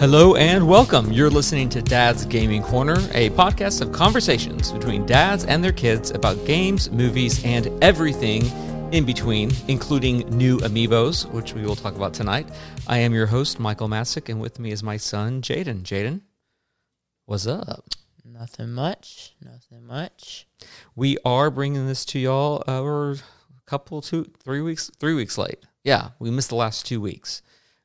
Hello and welcome. You're listening to Dad's Gaming Corner, a podcast of conversations between dads and their kids about games, movies, and everything in between, including new amiibos, which we will talk about tonight. I am your host, Michael Masick, and with me is my son, Jaden. Jaden, what's up? Nothing much. Nothing much. We are bringing this to y'all. Uh, we're a couple, two, three weeks, three weeks late. Yeah, we missed the last two weeks.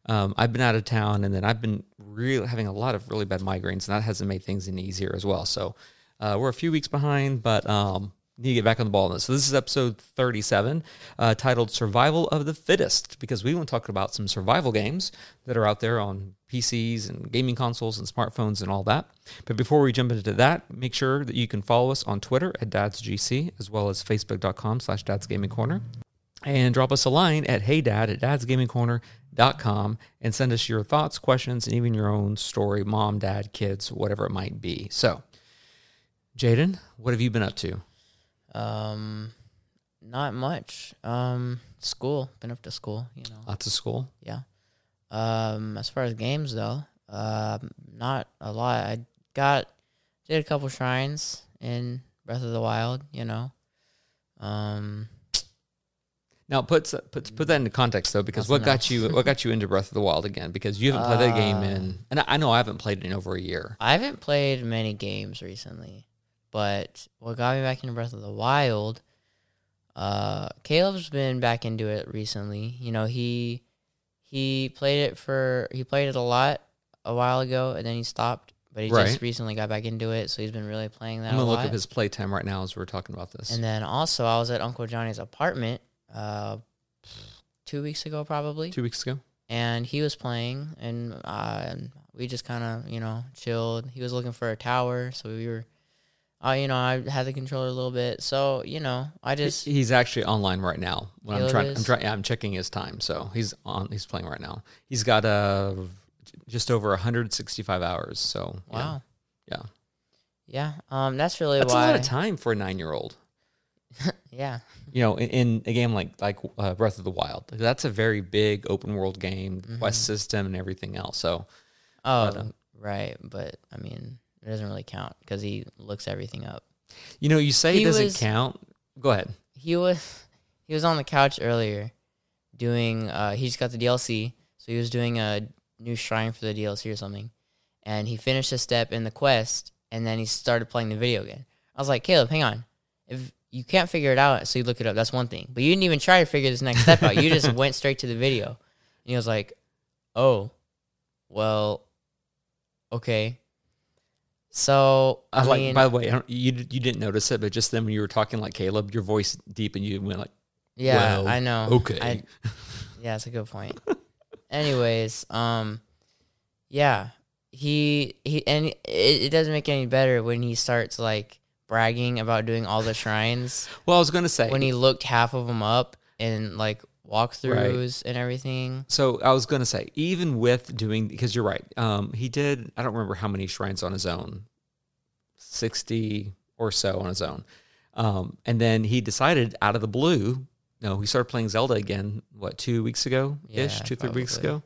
Um, I've been out of town, and then I've been really having a lot of really bad migraines, and that hasn't made things any easier as well. So uh, we're a few weeks behind, but um, need to get back on the ball on this. So this is episode 37, uh, titled "Survival of the Fittest," because we want to talk about some survival games that are out there on PCs and gaming consoles and smartphones and all that. But before we jump into that, make sure that you can follow us on Twitter at dadsgc as well as facebook.com/slash dadsgamingcorner and drop us a line at heydad at dadsgamingcorner.com and send us your thoughts, questions, and even your own story, mom, dad, kids, whatever it might be. So, Jaden, what have you been up to? Um, not much. Um, school. Been up to school. You know. Lots of school. Yeah. Um, as far as games though, um, not a lot. I got did a couple shrines in Breath of the Wild. You know. Um. Now put put put that into context though, because what Nothing got you what got you into Breath of the Wild again? Because you haven't played that game Uh, in, and I know I haven't played it in over a year. I haven't played many games recently, but what got me back into Breath of the Wild, uh, Caleb's been back into it recently. You know, he he played it for he played it a lot a while ago, and then he stopped. But he Right. just recently got back into it, so he's been really playing that I'm gonna lot. look up his playtime right now as we're talking about this. and then also, I was at Uncle Johnny's apartment uh, two weeks ago, probably Two weeks ago. and he was playing and uh, we just kind of you know chilled he was looking for a tower so we were uh, you know i had the controller a little bit so you know i just he's actually online right now. When I'm trying, I'm trying. Yeah, I'm checking his time. So he's on. He's playing right now. He's got uh, just over 165 hours. So yeah. wow yeah, yeah um that's really that's why a lot of time for a nine year old. yeah You know, in, in a game like like uh, Breath of the Wild, that's a very big open world game, quest Mhm. system, and everything else. So oh But, uh, right but i mean it doesn't really count because he looks everything up you know, you say it doesn't was- count. Go ahead. he was he was on the couch earlier doing uh he just got the DLC so he was doing a new shrine for the DLC or something and he finished a step in the quest and then he started playing the video again. I was like, "Caleb, hang on. If you can't figure it out, so you look it up. That's one thing. But you didn't even try to figure this next step out. You just went straight to the video." And he was like, "Oh. Well, okay." So, I I like. mean, by the way, you you didn't notice it, but just then when you were talking like Caleb, your voice deep and you went like, yeah, well, I know. okay. I, Yeah, that's a good point. Anyways, um, yeah, he he and it, it doesn't make any better when he starts like bragging about doing all the shrines well, I was gonna say when he looked half of them up and like walkthroughs and everything. So I was gonna say, even with doing, because you're right, um, he did. I don't remember how many shrines on his own, sixty or so on his own, um, and then he decided out of the blue. No, he started playing Zelda again. What two weeks ago ish, Yeah, two three weeks ago,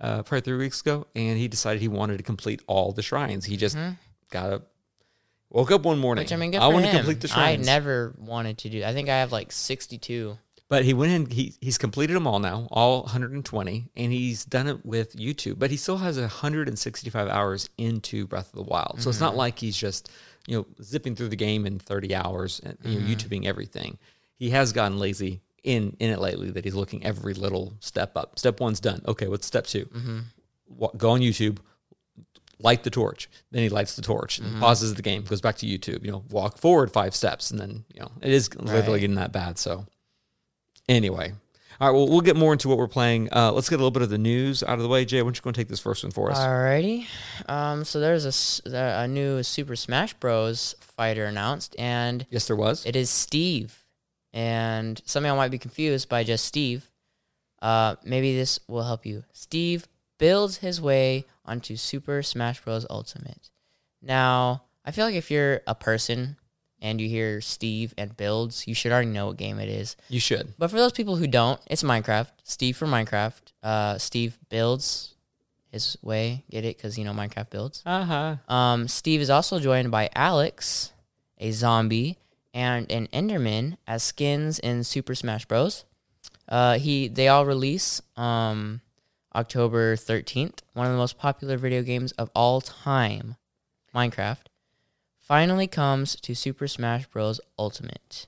uh, probably three weeks ago, and he decided he wanted to complete all the shrines. He just Mhm. got up, woke up one morning. Which I mean, good I want to complete the I shrines. never wanted to do. I think I have like sixty-two. But he went in. He he's completed them all now, all 120, and he's done it with YouTube. But he still has 165 hours into Breath of the Wild, so it's Mm-hmm. not like he's just you know zipping through the game in 30 hours and you Mm-hmm. know, YouTubing everything. He has gotten lazy in in it lately. That he's looking every little step up. Step one's done. Okay, what's step 2 Mm-hmm. Wa- Go on YouTube. Light the torch. Then he lights the torch Mm-hmm. and pauses the game, goes back to YouTube. You know, walk forward five steps, and then you know it is literally Right. getting that bad. So Anyway, all right. Well, we'll get more into what we're playing. Uh, let's get a little bit of the news out of the way. Jay, why don't you go and take this first one for us? Alrighty. Um, so there's a, a new Super Smash Bros. fighter announced, and yes, there was. it is Steve. And some of y'all might be confused by just Steve. Uh, maybe this will help you. Steve builds his way onto Super Smash Bros. Ultimate. Now, I feel like if you're a person and you hear Steve and builds, you should already know what game it is. You should. But for those people who don't, it's Minecraft. Steve for Minecraft. Uh, Steve builds his way. Get it? Because you know Minecraft builds. Uh huh. Um, Steve is also joined by Alex, a zombie, and an Enderman as skins in Super Smash Bros. Uh, he they all release um, October thirteenth. One of the most popular video games of all time, Minecraft, finally comes to Super Smash Bros. Ultimate.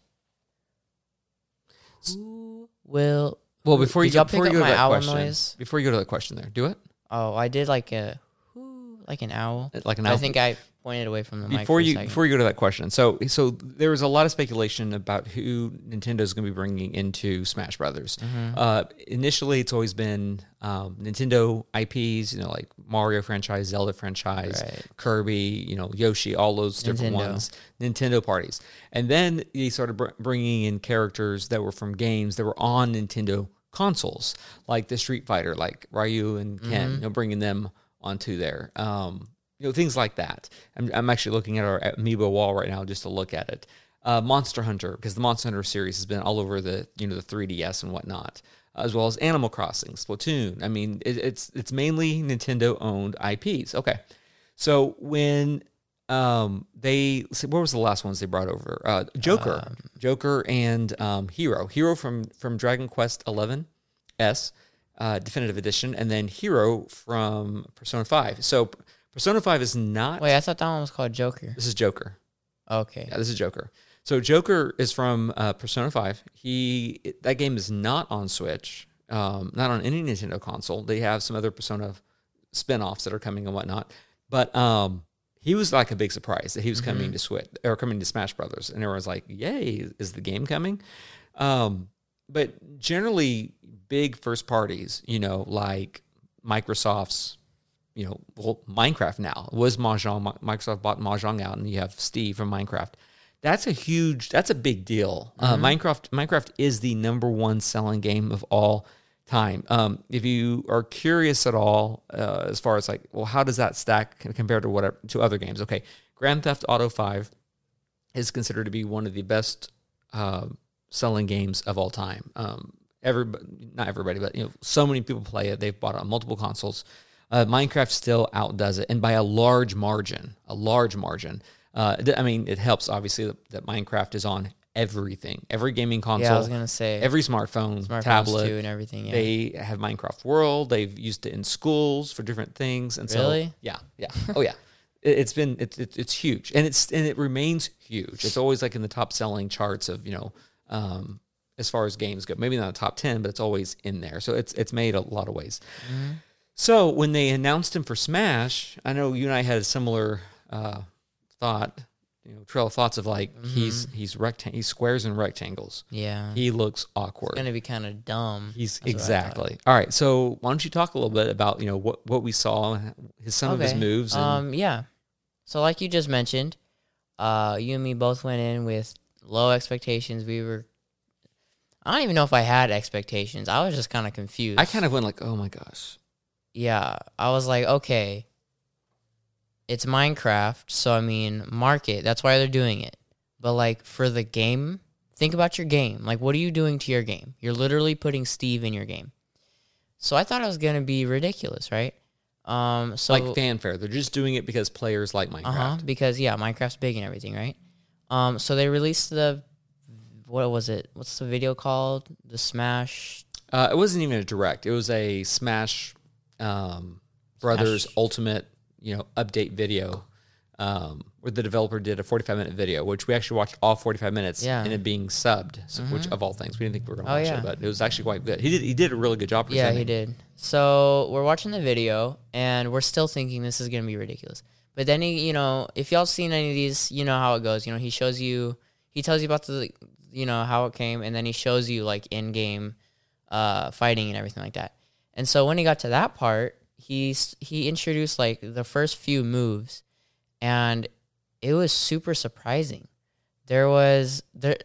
Who will? Well, before you go, before pick you up go to my that owl question, noise? before you go to that question, there, do it Oh, I did like a, whoo, like an owl. like an owl. I think I pointed away from the before for you before you go to that question so so there was a lot of speculation about who nintendo is going to be bringing into smash brothers Mm-hmm. uh, initially it's always been um, nintendo ips you know like mario franchise zelda franchise Right. kirby you know yoshi all those different Nintendo. ones nintendo parties and then they started br- bringing in characters that were from games that were on nintendo consoles like the street fighter like ryu and ken you know bringing them onto there um, you know things like that. I'm, I'm actually looking at our amiibo wall right now just to look at it. Uh, monster hunter because the monster hunter series has been all over the you know the 3ds and whatnot as well as animal crossing splatoon. I mean it, it's it's mainly nintendo owned ips okay. So when um they what was the last ones they brought over? Uh joker. Joker and um hero. Hero from from dragon quest 11 s uh definitive edition and then hero from persona 5 so persona 5 is not Wait, I thought that one was called Joker. this is joker Okay. yeah, this is Joker. So Joker is from uh, Persona Five. He that game is not on Switch, um, not on any Nintendo console. They have some other Persona spin-offs that are coming and whatnot. But um, he was like a big surprise that he was coming to Switch or coming to Smash Brothers, and everyone's like, "Yay! Is the game coming?" Um, but generally, big first parties, you know, like Microsoft's you know, well, Minecraft now was Mojang. Microsoft bought Mojang out, and you have Steve from Minecraft. That's a huge, that's a big deal. Uh, Minecraft, Minecraft is the number one selling game of all time. Um, if you are curious at all, uh, as far as like, well, how does that stack compared to whatever to other games? Okay, Grand Theft Auto Five is considered to be one of the best uh, selling games of all time. Um, everybody, not everybody, but you know, so many people play it. They've bought it on multiple consoles. Uh, Minecraft still outdoes it, and by a large margin. A large margin. Uh, th- I mean, it helps obviously that, that Minecraft is on everything, every gaming console, Yeah, I was gonna say every smartphone, tablet. too and everything. Yeah. They have Minecraft World. They've used it in schools for different things, and so Really? yeah, yeah, oh yeah. It, it's been it's it's it's huge, and it's and it remains huge. It's always like in the top selling charts of you know, um, as far as games go. Maybe not the top ten, but it's always in there. So it's it's made a lot of ways. So when they announced him for Smash, I know you and I had a similar uh, thought, you know, trail of thoughts of like he's he's rectan- he's squares and rectangles. yeah. He looks awkward. It's gonna be kind of dumb. He's That's what I thought. exactly all right. So why don't you talk a little bit about you know what what we saw, his some of his moves, and Um, yeah. So like you just mentioned, uh, you and me both went in with low expectations. We were. I don't even know if I had expectations. I was just kind of confused. I kind of went like, oh my gosh, yeah, I was like, okay, it's Minecraft, so I mean, market. That's why they're doing it. But like for the game, think about your game. Like, what are you doing to your game? You're literally putting Steve in your game. So I thought it was gonna be ridiculous, right? Um, so like fanfare. They're just doing it because players like Minecraft. uh huh, because yeah, Minecraft's big and everything, right? Um, so they released the what was it? What's the video called? The Smash Uh, it wasn't even a direct. It was a Smash um, Brothers Smash. Ultimate, you know, update video um, where the developer did a 45 minute video, which we actually watched all 45 minutes, Yeah. and it being subbed, so, which of all things we didn't think we were going to Oh, watch yeah. it, but it was actually quite good. He did he did a really good job. Yeah, he did. So we're watching the video, and we're still thinking this is gonna be ridiculous. But then he, you know, if y'all seen any of these, you know how it goes. You know, he shows you, he tells you about the, you know, how it came, and then he shows you like in game, uh, fighting and everything like that. And so when he got to that part, he's he introduced like the first few moves, and it was super surprising. There was there,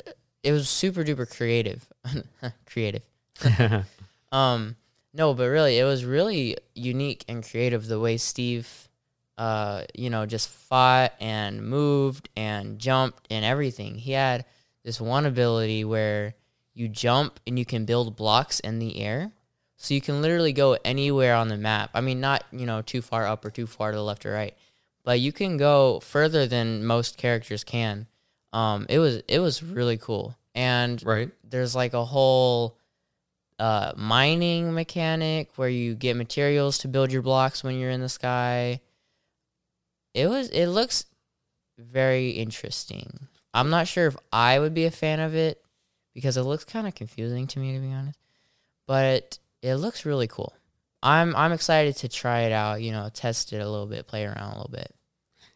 it was super duper creative, creative. Um, no, but really, it was really unique and creative the way Steve, uh, you know, just fought and moved and jumped and everything. He had this one ability where you jump and you can build blocks in the air. So you can literally go anywhere on the map. I mean, not, you know, too far up or too far to the left or right, but you can go further than most characters can. Um, it was it was really cool. And Right. there's like a whole uh, mining mechanic where you get materials to build your blocks when you're in the sky. It was it looks very interesting. I'm not sure if I would be a fan of it because it looks kind of confusing to me to be honest. But it looks really cool. I'm I'm excited to try it out, you know, test it a little bit, play around a little bit.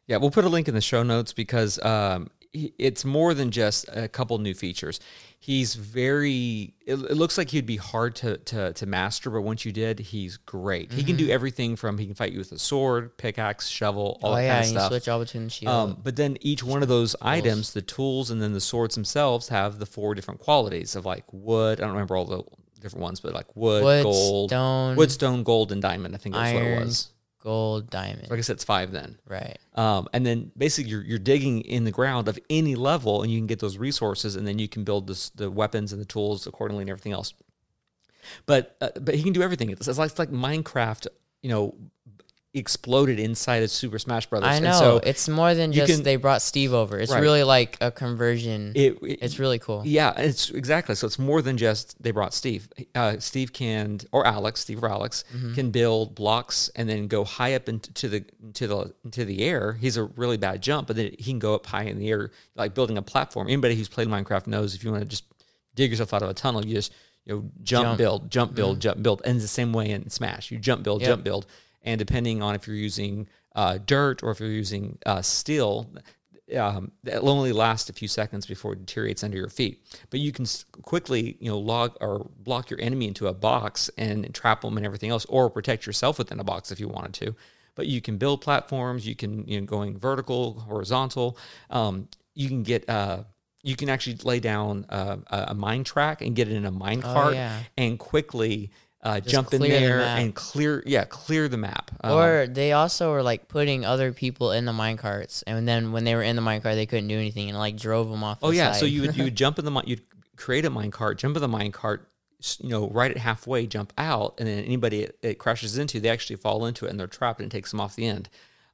Yeah, we'll put a link in the show notes because um, it's more than just a couple new features. He's very. It, it looks like he'd be hard to, to to master, but once you did, he's great. He can do everything from he can fight you with a sword, pickaxe, shovel, all oh that yeah, kind of stuff. switch all between shield. Um, but then each one of those items, the tools and then the swords themselves, have the four different qualities of like wood. I don't remember all the different ones, but like wood, Wood, gold, stone, wood, stone, gold, and diamond. I think that's what it was. gold, diamond. Like I said, it's five then. Right. Um, and then basically you're, you're digging in the ground of any level and you can get those resources and then you can build this, the weapons and the tools accordingly and everything else. But uh, but he can do everything. It's, it's like it's like Minecraft, you know, exploded inside of Super Smash Brothers. I know. so it's more than just can- they brought Steve over. It's Right. really like a conversion. it, it- it's really cool. yeah, it's exactly. So it's more than just they brought Steve. Uh, Steve can or Alex, Steve or Alex Mm-hmm. can build blocks and then go high up into the into the into the air. He's a really bad jump, but then he can go up high in the air, like building a platform. Anybody who's played Minecraft knows if you want to just dig yourself out of a tunnel, you just you know jump, Jump. build, jump, build, jump, build, and it's the same way in Smash. You jump, build, Yep. jump, build, and depending on if you're using uh, dirt or if you're using uh, steel, um, it'll only last a few seconds before it deteriorates under your feet. But you can quickly, you know, log or block your enemy into a box and trap them and everything else, or protect yourself within a box if you wanted to. But you can build platforms. You can, you know, going vertical, horizontal. Um, you can get. Uh, you can actually lay down uh, a a mine track and get it in a mine cart Oh, yeah. and quickly uh, jump in clear the there and clear, yeah, clear the map. Um, Or they also were like putting other people in the minecarts, and then when they were in the minecart, they couldn't do anything, and like drove them off. Oh the yeah, so you would you would jump in the mi- you'd create a mine cart, jump in the mine cart, you know, right at halfway, jump out, and then anybody it, it crashes into, they actually fall into it and they're trapped and it takes them off the end.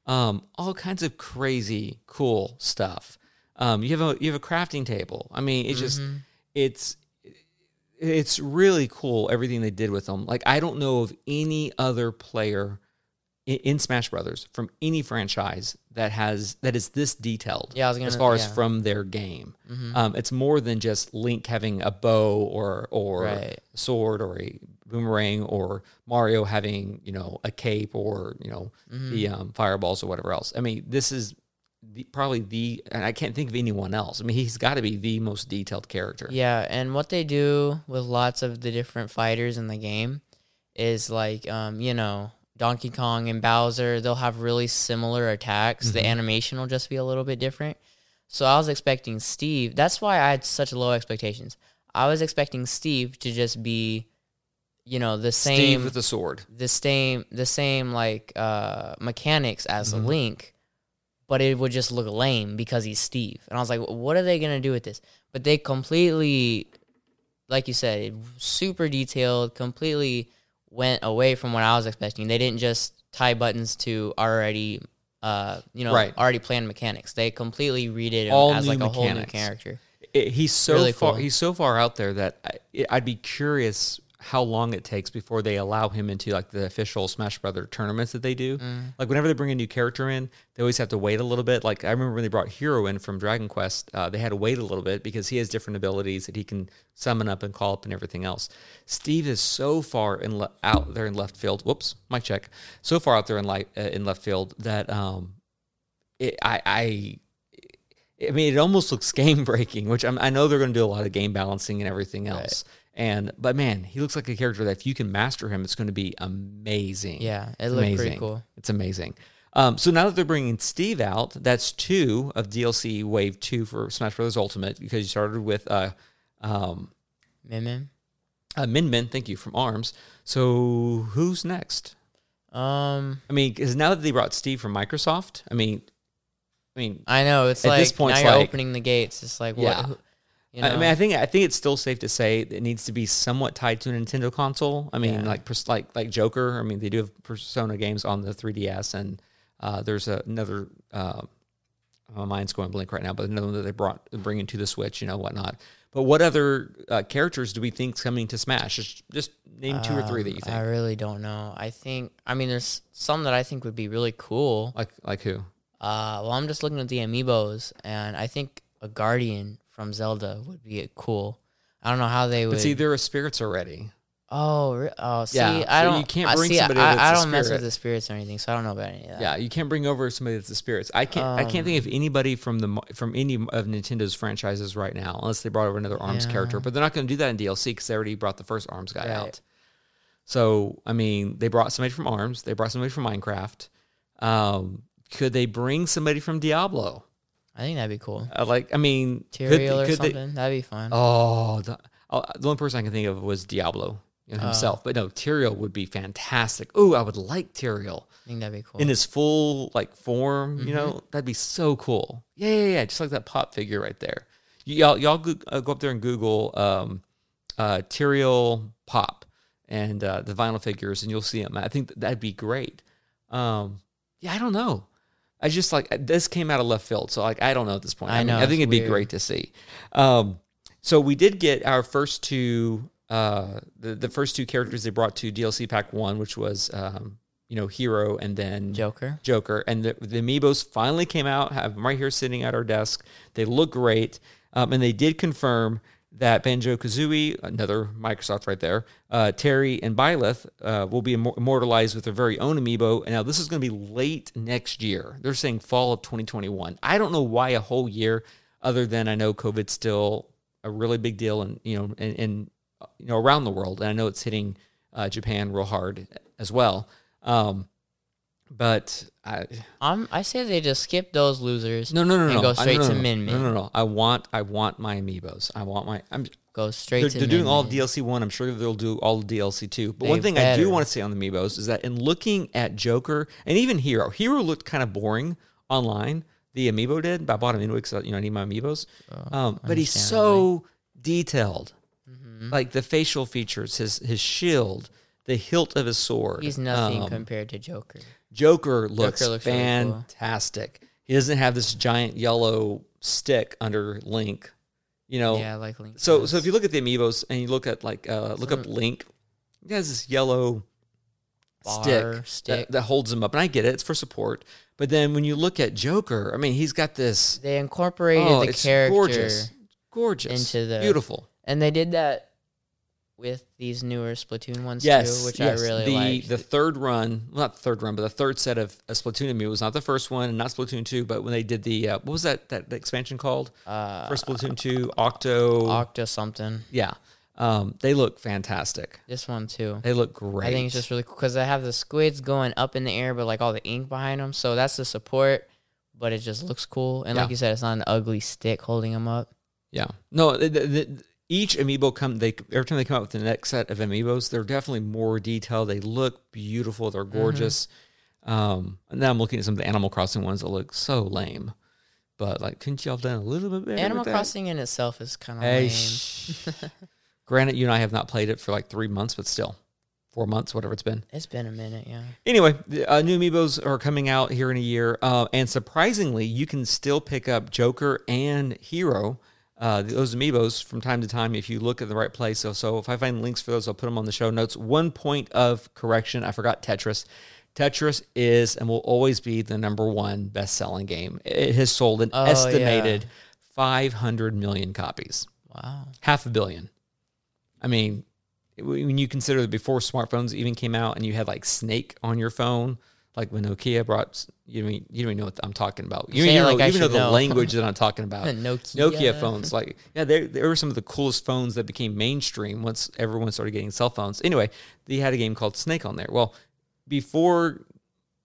Um, all kinds of crazy cool stuff. Um, you have a you have a crafting table. I mean, it's just it's it's really cool everything they did with them. Like I don't know of any other player in, in Smash Brothers from any franchise that has that is this detailed. Yeah, I was as gonna- far as yeah. Mm-hmm. from their game. Um, it's more than just Link having a bow or or Right. a sword or a boomerang or Mario having you know a cape or you know Mm-hmm. the um, fireballs or whatever else. I mean, this is the, probably the and I can't think of anyone else. I mean, he's got to be the most detailed character. Yeah, and what they do with lots of the different fighters in the game is like, um, you know, Donkey Kong and Bowser, they'll have really similar attacks. The animation will just be a little bit different. So I was expecting Steve. That's why I had such low expectations. I was expecting Steve to just be, you know, the same Steve with the sword. the same the same like uh mechanics as Mm-hmm. Link, but it would just look lame because he's Steve. And I was like, what are they gonna do with this? But they completely, like you said, super detailed. Completely went away from what I was expecting. They didn't just tie buttons to already. Uh, you know, Right. already planned mechanics. They completely redid him All as like a whole new character. It, he's so Really far. cool. He's so far out there that I, I'd be curious how long it takes before they allow him into like the official Smash Brother tournaments that they do. Mm. Like whenever they bring a new character in, they always have to wait a little bit. Like I remember when they brought Hero in from Dragon Quest, uh, they had to wait a little bit because he has different abilities that he can summon up and call up and everything else. Steve is so far in le- out there in left field. Whoops, mic check. So far out there in like uh, in left field that um, it, I I I mean, it almost looks game breaking, which I'm, I know they're going to do a lot of game balancing and everything else. And but man, he looks like a character that if you can master him, it's going to be amazing. Yeah, it It's looked pretty cool. It's amazing. Um, so now that they're bringing Steve out, that's two of DLC Wave Two for Smash Bros. Ultimate because you started with uh, um, Min Min. uh, Min Min. Thank you from Arms. So who's next? Um, I mean, because now that they brought Steve from Microsoft, I mean, I mean, I know it's At like this point, now you're like- opening the gates. It's like what? Yeah. You know? I mean, I think I think it's still safe to say it needs to be somewhat tied to a Nintendo console. I mean, Yeah. like like like Joker. I mean, they do have Persona games on the 3DS, and uh, there's a, another. Uh, my mind's going blank right now, but another one that they brought bringing to the Switch, you know, whatnot. But what other uh, characters do we think's coming to Smash? Just, just name two or three that you think. I really don't know. I think I mean there's some that I think would be really cool. Like like who? Uh, well, I'm just looking at the amiibos, and I think a guardian from Zelda would be cool. I don't know how they would. But see, there are spirits already. oh, re- oh, see, Yeah, I so don't. you can't I bring see, somebody I, that's I don't mess with the spirits or anything, so I don't know about any of that. Yeah, you can't bring over somebody that's the spirits. I can't. I can't think of Um, anybody from the from any of Nintendo's franchises right now, unless they brought over another Arms Yeah. character. But they're not going to do that in DLC because they already brought the first Arms guy Right. out. So I mean, they brought somebody from Arms. They brought somebody from Minecraft. Um, could they bring somebody from Diablo? I think that'd be cool. Uh, like, I mean, Tyrael or could they- something. that'd be fun. Oh, the, oh, the only person I can think of was Diablo you know, Oh. himself. but no, Tyrael would be fantastic. Oh, I would like Tyrael I think that'd be cool. in his full like form. You Mhm. know, that'd be so cool. Yeah, yeah, yeah. Just like that pop figure right there. Y- Y'all, y'all go, uh, go up there and Google um, uh, Tyrael pop and uh, the vinyl figures, and you'll see them. I think that that'd be great. Um, yeah, I don't know. I just like this came out of left field, so like I don't know at this point. I mean, know, I think it'd be great to see. Um, so we did get our first two, uh, the the first two characters they brought to DLC Pack One, which was um, you know Hero and then Joker. Joker, and the, the amiibos finally came out. Have them right here sitting at our desk. They look great, um, and they did confirm that Banjo Kazooie, another Microsoft right there, uh, Terry and Byleth uh, will be immortalized with their very own amiibo. And now this is going to be late next year. They're saying fall of 2021. I don't know why a whole year, other than I know COVID's still a really big deal, and you know, and, and you know around the world, and I know it's hitting uh, Japan real hard as well. Um, but I, Um, I say they just skip those losers. no, no, no, And no. go straight no, no, to no. Min Min. No, no, no. I want, I want my amiibos. I want my. I'm. Go straight They're, to. they're doing Min all of DLC one. I'm sure they'll do all of DLC two. But one They thing I do want to say on the amiibos is that in looking at Joker and even Hero, Hero looked kind of boring online. The amiibo did. But I bought him anyway because you know I need my amiibos. Oh, Um, but he's so detailed, Mhm. like the facial features, his his shield, the hilt of his sword. He's nothing Um, compared to Joker. Joker looks, looks really cool. fantastic. He doesn't have this giant yellow stick under Link. You know, yeah, like Link. so does. so if you look at the amiibos and you look at like uh, look up Link, he has this yellow Bar, stick, stick. That, that holds him up, and I get it; it's for support. But then when you look at Joker, I mean, he's got this they incorporated oh, the character, gorgeous, gorgeous, into the- beautiful. and they did that with these newer Splatoon ones Yes, too, which yes. I really the liked. the third run, well, not the third run, but the third set of uh, Splatoon amiibo was not the first one, and not Splatoon two, but when they did the uh, what was that that the expansion called uh, for Splatoon two, Octo, Octa something. yeah, um, they look fantastic. This one too. They look great. I think it's just really cool because they have the squids going up in the air, but like all the ink behind them. So that's the support, but it just looks cool. And Yeah. like you said, it's not an ugly stick holding them up. Yeah. No, the, the, each amiibo come they every time they come out with the next set of amiibos, they're definitely more detailed. They look beautiful. They're Mm-hmm. gorgeous. Um, and now I'm looking at some of the Animal Crossing ones that look so lame. But like, couldn't y'all have done a little bit better? Animal? Crossing in itself is kind of Hey, lame. shh. granted, you and I have not played it for like three months, but still, four months, whatever it's been. It's been a minute, yeah. Anyway, the, uh, new amiibos are coming out here in a year, uh, and surprisingly, you can still pick up Joker and Hero. Uh, those amiibos from time to time if you look at the right place. So, so if I find links for those, I'll put them on the show notes. One point of correction: I forgot Tetris. Tetris is and will always be the number one best-selling game. It has sold an Oh, estimated 500 million copies Wow. half a billion. I mean, when you consider that before smartphones even came out, and you had like Snake on your phone, like when Nokia brought, you mean you don't even know what I'm talking about. You, even know, like I even know the know. language that I'm talking about. Nokia. Nokia phones, like yeah, they they were some of the coolest phones that became mainstream once everyone started getting cell phones. Anyway, they had a game called Snake on there. Well, before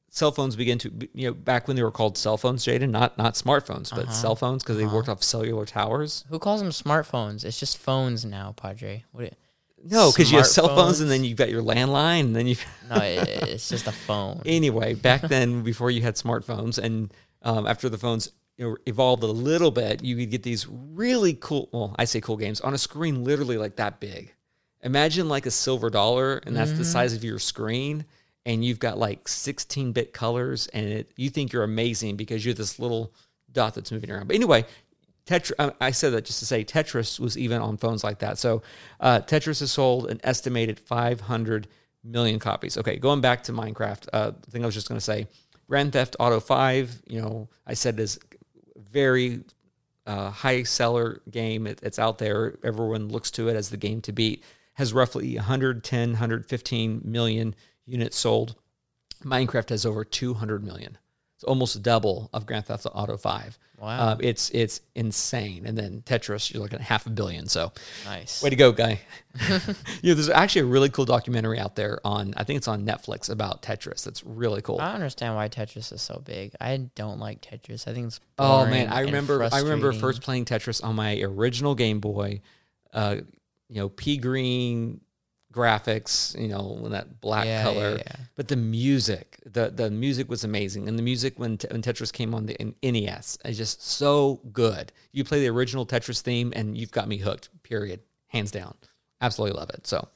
cell phones began to, you know, back when they were called cell phones, Jaden, not not smartphones, but Uh-huh. cell phones because they Uh-huh. worked off cellular towers. Who calls them smartphones? It's just phones now, Padre. What? It, No, because you have cell phones and then you've got your landline and then you. no, it's just a phone. anyway, back then, before you had smartphones, and um, after the phones evolved a little bit, you could get these really cool. Well, I say cool games on a screen literally like that big. Imagine like a silver dollar, and that's the size of your screen, and you've got like 16 bit colors, and it, you think you're amazing because you're this little dot that's moving around. But anyway, Tetris. I said that just to say Tetris was even on phones like that. So uh, Tetris has sold an estimated 500 million copies. Okay, going back to Minecraft, uh, the thing I was just going to say, Grand Theft Auto 5. You know, I said is very uh, high seller game. It, it's out there. Everyone looks to it as the game to beat. Has roughly 110, 115 million units sold. Minecraft has over 200 million. It's almost double of Grand Theft Auto Five. Wow. Uh, it's it's insane. And then Tetris, you're looking at half a billion. So, Nice. way to go, guy. you know, there's actually a really cool documentary out there on I think it's on Netflix about Tetris. That's really cool. I don't understand why Tetris is so big. I don't like Tetris. I think it's Oh man, I remember I remember first playing Tetris on my original Game Boy. Uh, you know, pea green graphics, you know, with that black Yeah, color. yeah, yeah. But the music, the the music was amazing, and the music when, when Tetris came on the in NES is just so good. You play the original Tetris theme, and you've got me hooked. Period, hands down. Absolutely love it. So,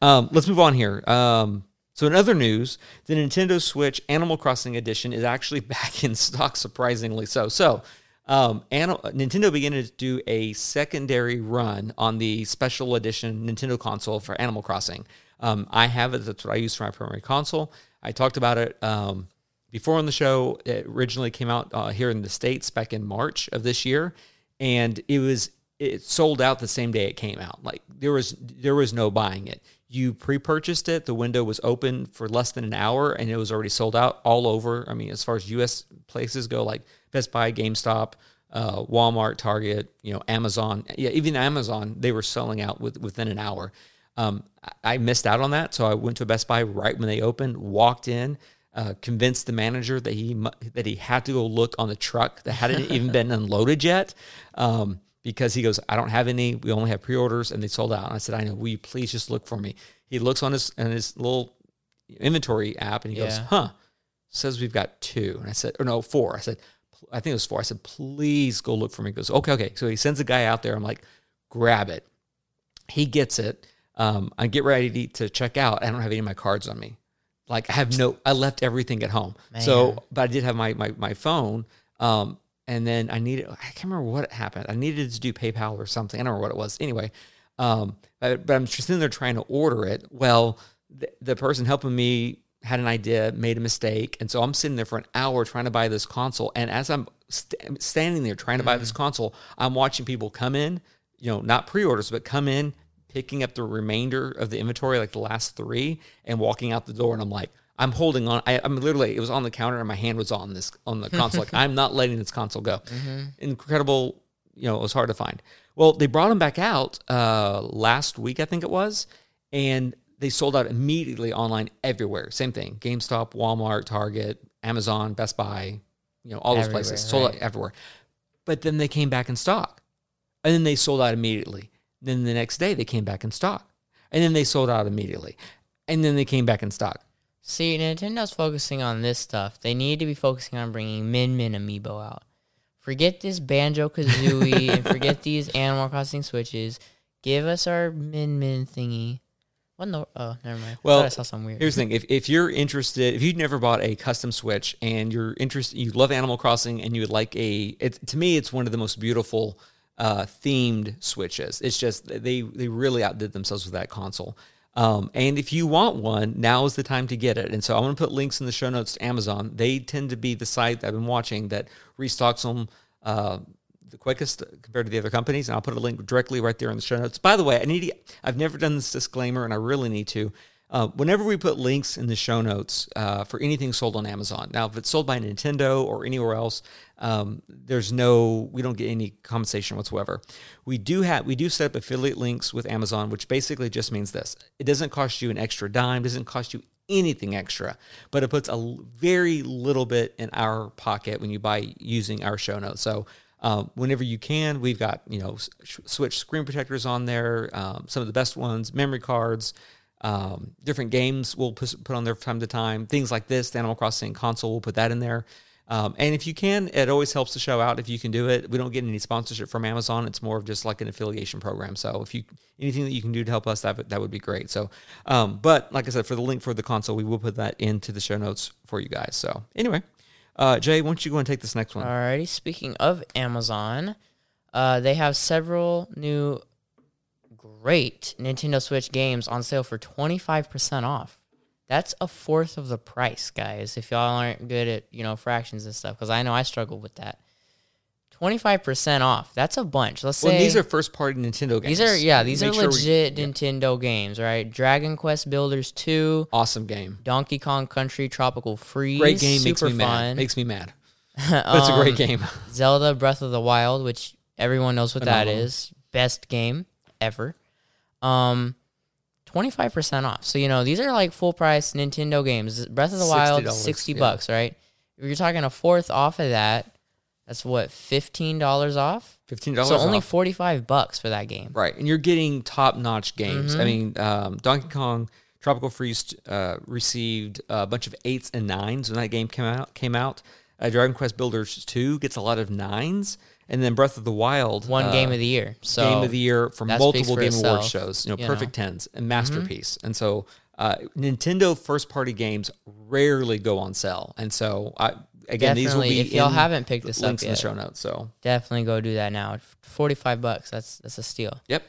um, let's move on here. Um, so, in other news, the Nintendo Switch Animal Crossing Edition is actually back in stock, surprisingly so. So, um, Nintendo began to do a secondary run on the special edition Nintendo console for Animal Crossing. Um, I have it. That's what I use for my primary console. I talked about it um, before on the show. It originally came out uh, here in the states back in March of this year, and it was it sold out the same day it came out. Like there was there was no buying it. You pre-purchased it. The window was open for less than an hour, and it was already sold out all over. I mean, as far as U.S. places go, like Best Buy, GameStop, uh, Walmart, Target, you know, Amazon. Yeah, even Amazon, they were selling out with, within an hour. Um, I missed out on that, so I went to a Best Buy right when they opened. Walked in, uh, convinced the manager that he that he had to go look on the truck that hadn't even been unloaded yet, um, because he goes, "I don't have any. We only have pre-orders, and they sold out." And I said, "I know. Will you please just look for me?" He looks on his on his little inventory app, and he goes, "Huh." Says we've got two, and I said, or no, four. I said, I think it was four. I said, please go look for me. He goes, okay, okay. So he sends a guy out there. I'm like, grab it. He gets it. Um, I get ready to to check out. I don't have any of my cards on me. Like I have no, I left everything at home. Man. So, but I did have my my my phone. Um, and then I needed, I can't remember what happened. I needed to do PayPal or something. I don't remember what it was. Anyway, um, but, but I'm just sitting there trying to order it. Well, the, the person helping me had an idea, made a mistake, and so I'm sitting there for an hour trying to buy this console. And as I'm st- standing there trying to buy this console, I'm watching people come in, you know, not pre-orders, but come in, picking up the remainder of the inventory, like the last three, and walking out the door. And I'm like, I'm holding on. I, I'm literally, it was on the counter, and my hand was on this on the console. like I'm not letting this console go. Incredible. You know, it was hard to find. Well, they brought them back out uh, last week, I think it was, and they sold out immediately online everywhere. Same thing: GameStop, Walmart, Target, Amazon, Best Buy. You know, all those Everywhere, places sold out everywhere. But then they came back in stock, and then they sold out immediately. Then the next day they came back in stock, and then they sold out immediately, and then they came back in stock. See, Nintendo's focusing on this stuff. They need to be focusing on bringing Min Min Amiibo out. Forget this Banjo Kazooie and forget these Animal Crossing Switches. Give us our Min Min thingy. What no? Oh, never mind. Well, Thought I saw something weird. Here's the thing: if, if you're interested, if you've never bought a custom Switch and you're interested, you love Animal Crossing and you would like a, it, to me, it's one of the most beautiful uh, themed Switches. It's just they they really outdid themselves with that console. Um, and if you want one, now is the time to get it. And so I'm going to put links in the show notes to Amazon. They tend to be the site that I've been watching that restocks them. Uh, the quickest compared to the other companies, and I'll put a link directly right there in the show notes. By the way, I need to, I've never done this disclaimer, and I really need to. Uh, whenever we put links in the show notes uh, for anything sold on Amazon, now if it's sold by Nintendo or anywhere else, um, there's no, we don't get any compensation whatsoever. We do have, we do set up affiliate links with Amazon, which basically just means this: it doesn't cost you an extra dime, it doesn't cost you anything extra, but it puts a very little bit in our pocket when you buy using our show notes. So um, whenever you can, we've got you know Switch screen protectors on there, um, some of the best ones, memory cards, um, different games we'll put, put on there from time to time, things like this. The Animal Crossing console, we'll put that in there. Um, and if you can, it always helps the show out if you can do it. We don't get any sponsorship from Amazon. It's more of just like an affiliation program. So if you anything that you can do to help us, that that would be great. So, um, but like I said, for the link for the console, we will put that into the show notes for you guys. So anyway, uh, Jay, why don't you go and take this next one? Alrighty. Speaking of Amazon, uh, they have several new great Nintendo Switch games on sale for 25% off. That's a fourth of the price, guys. If y'all aren't good at, you know, fractions and stuff, because I know I struggle with that. 25% off. That's a bunch. Let's well, say these are first party Nintendo games. these are yeah, these Make are sure we- legit Nintendo games, right? Dragon Quest Builders 2, awesome game. Donkey Kong Country Tropical Freeze. Great game makes me mad. fun. Makes me mad. But it's a great Um, game. Zelda Breath of the Wild, which everyone knows what that Phenomenal. Best game ever. Um 25% off. So you know, these are like full price Nintendo games. Breath of the Wild $60, 60 yeah. bucks, right? If you're talking a fourth off of that, that's what $15 off? Fifteen dollars. So only 45 bucks for that game. Right, and you're getting top notch games. Mm-hmm. I mean, um, Donkey Kong Tropical Freeze uh, received a bunch of eights and nines when that game came out. Came out. Uh, Dragon Quest Builders Two gets a lot of nines, and then Breath of the Wild One uh, game of the year. So game of the year from multiple for Game Award itself, shows. You know, you perfect know. Mm-hmm. tens and masterpiece. And so, uh, Nintendo first party games rarely go on sale. And so, I, again, these will be if y'all in haven't picked this up links in the show notes. So definitely go do that now. 45 bucks. That's that's a steal. Yep.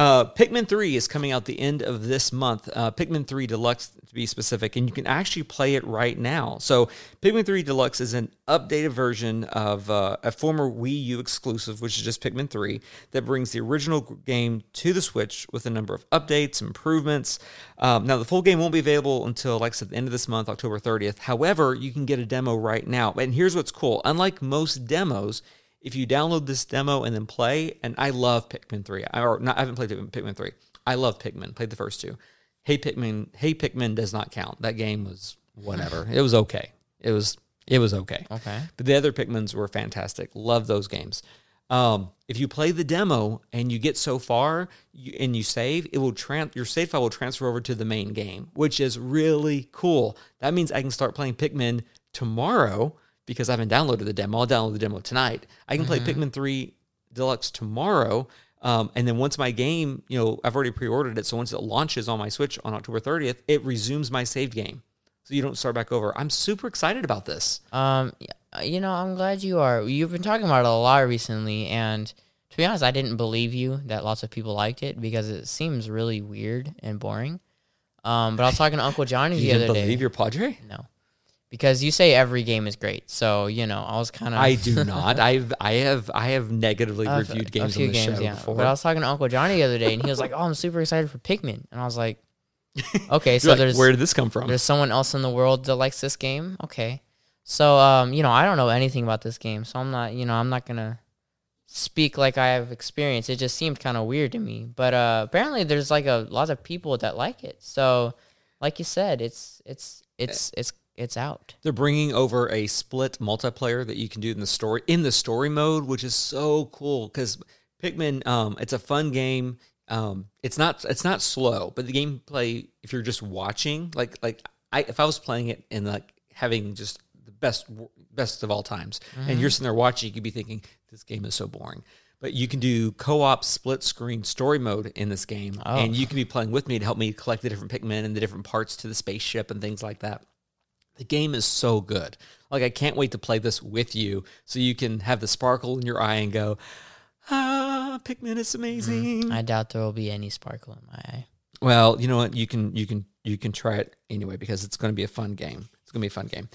Uh, Pikmin 3 is coming out the end of this month. Uh, Pikmin 3 Deluxe, to be specific, and you can actually play it right now. So, Pikmin 3 Deluxe is an updated version of uh, a former Wii U exclusive, which is just Pikmin 3, that brings the original game to the Switch with a number of updates, improvements. Um, now, the full game won't be available until, like I said, the end of this month, October 30th. However, you can get a demo right now. And here's what's cool unlike most demos, if you download this demo and then play, and I love Pikmin 3. I, or not, I haven't played Pikmin 3. I love Pikmin. Played the first two. Hey Pikmin, Hey Pikmin does not count. That game was whatever. it was okay. It was it was okay. Okay. But the other Pikmins were fantastic. Love those games. Um, if you play the demo and you get so far you, and you save, it will tran- your save file will transfer over to the main game, which is really cool. That means I can start playing Pikmin tomorrow because I haven't downloaded the demo. I'll download the demo tonight. I can play Pikmin 3 Deluxe tomorrow. Um, and then once my game, you know, I've already pre-ordered it, so once it launches on my Switch on October 30th, it resumes my saved game, so you don't start back over. I'm super excited about this. Um, you know, I'm glad you are. You've been talking about it a lot recently, and to be honest, I didn't believe you that lots of people liked it because it seems really weird and boring. Um, but I was talking to Uncle Johnny the didn't believe your Padre? No, because you say every game is great, so you know, I was kind of I do not. I've I have I have negatively Uh, reviewed games on this games, show yeah. before. But I was talking to Uncle Johnny the other day, and he was like, "Oh, I'm super excited for Pikmin," and I was like, "Okay, so like, there's where did this come from? there's someone else in the world that likes this game. Okay. So um, you know, I don't know anything about this game, so I'm not, you know, I'm not gonna speak like I have experience. It just seemed kind of weird to me. But uh apparently there's like a lot of people that like it. So like you said, it's it's it's it's it's out. They're bringing over a split multiplayer that you can do in the story in the story mode, which is so cool because Pikmin. Um, it's a fun game. Um, it's not it's not slow, but the gameplay, if you're just watching, like like I if I was playing it and like having just the best best of all times, and you're sitting there watching, you could be thinking this game is so boring. But you can do co-op split screen story mode in this game, Oh. and you can be playing with me to help me collect the different Pikmin and the different parts to the spaceship and things like that. The game is so good. Like I can't wait to play this with you so you can have the sparkle in your eye and go, "Ah, Pikmin is amazing." I doubt there will be any sparkle in my eye. Well, you know what? You can you can you can try it anyway because it's going to be a fun game. It's going to be a fun game.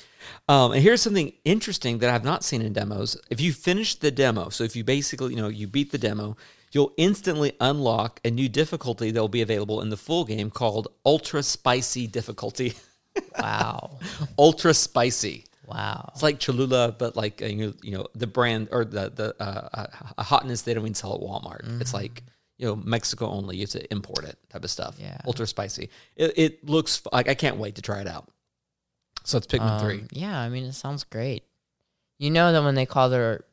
Um, and here's something interesting that I've not seen in demos. If you finish the demo, so if you basically you know you beat the demo, you'll instantly unlock a new difficulty that will be available in the full game called Ultra Spicy Difficulty. Wow. Ultra Spicy. wow. It's like Cholula, but like uh, you know, you know the brand or the the uh, uh, a hotness they don't even sell at Walmart. It's like you know Mexico only. You have to import it type of stuff. Yeah. ultra spicy. It, it looks like I can't wait to try it out. So it's Pikmin Um, three. Yeah, I mean, it sounds great. You know that when they call their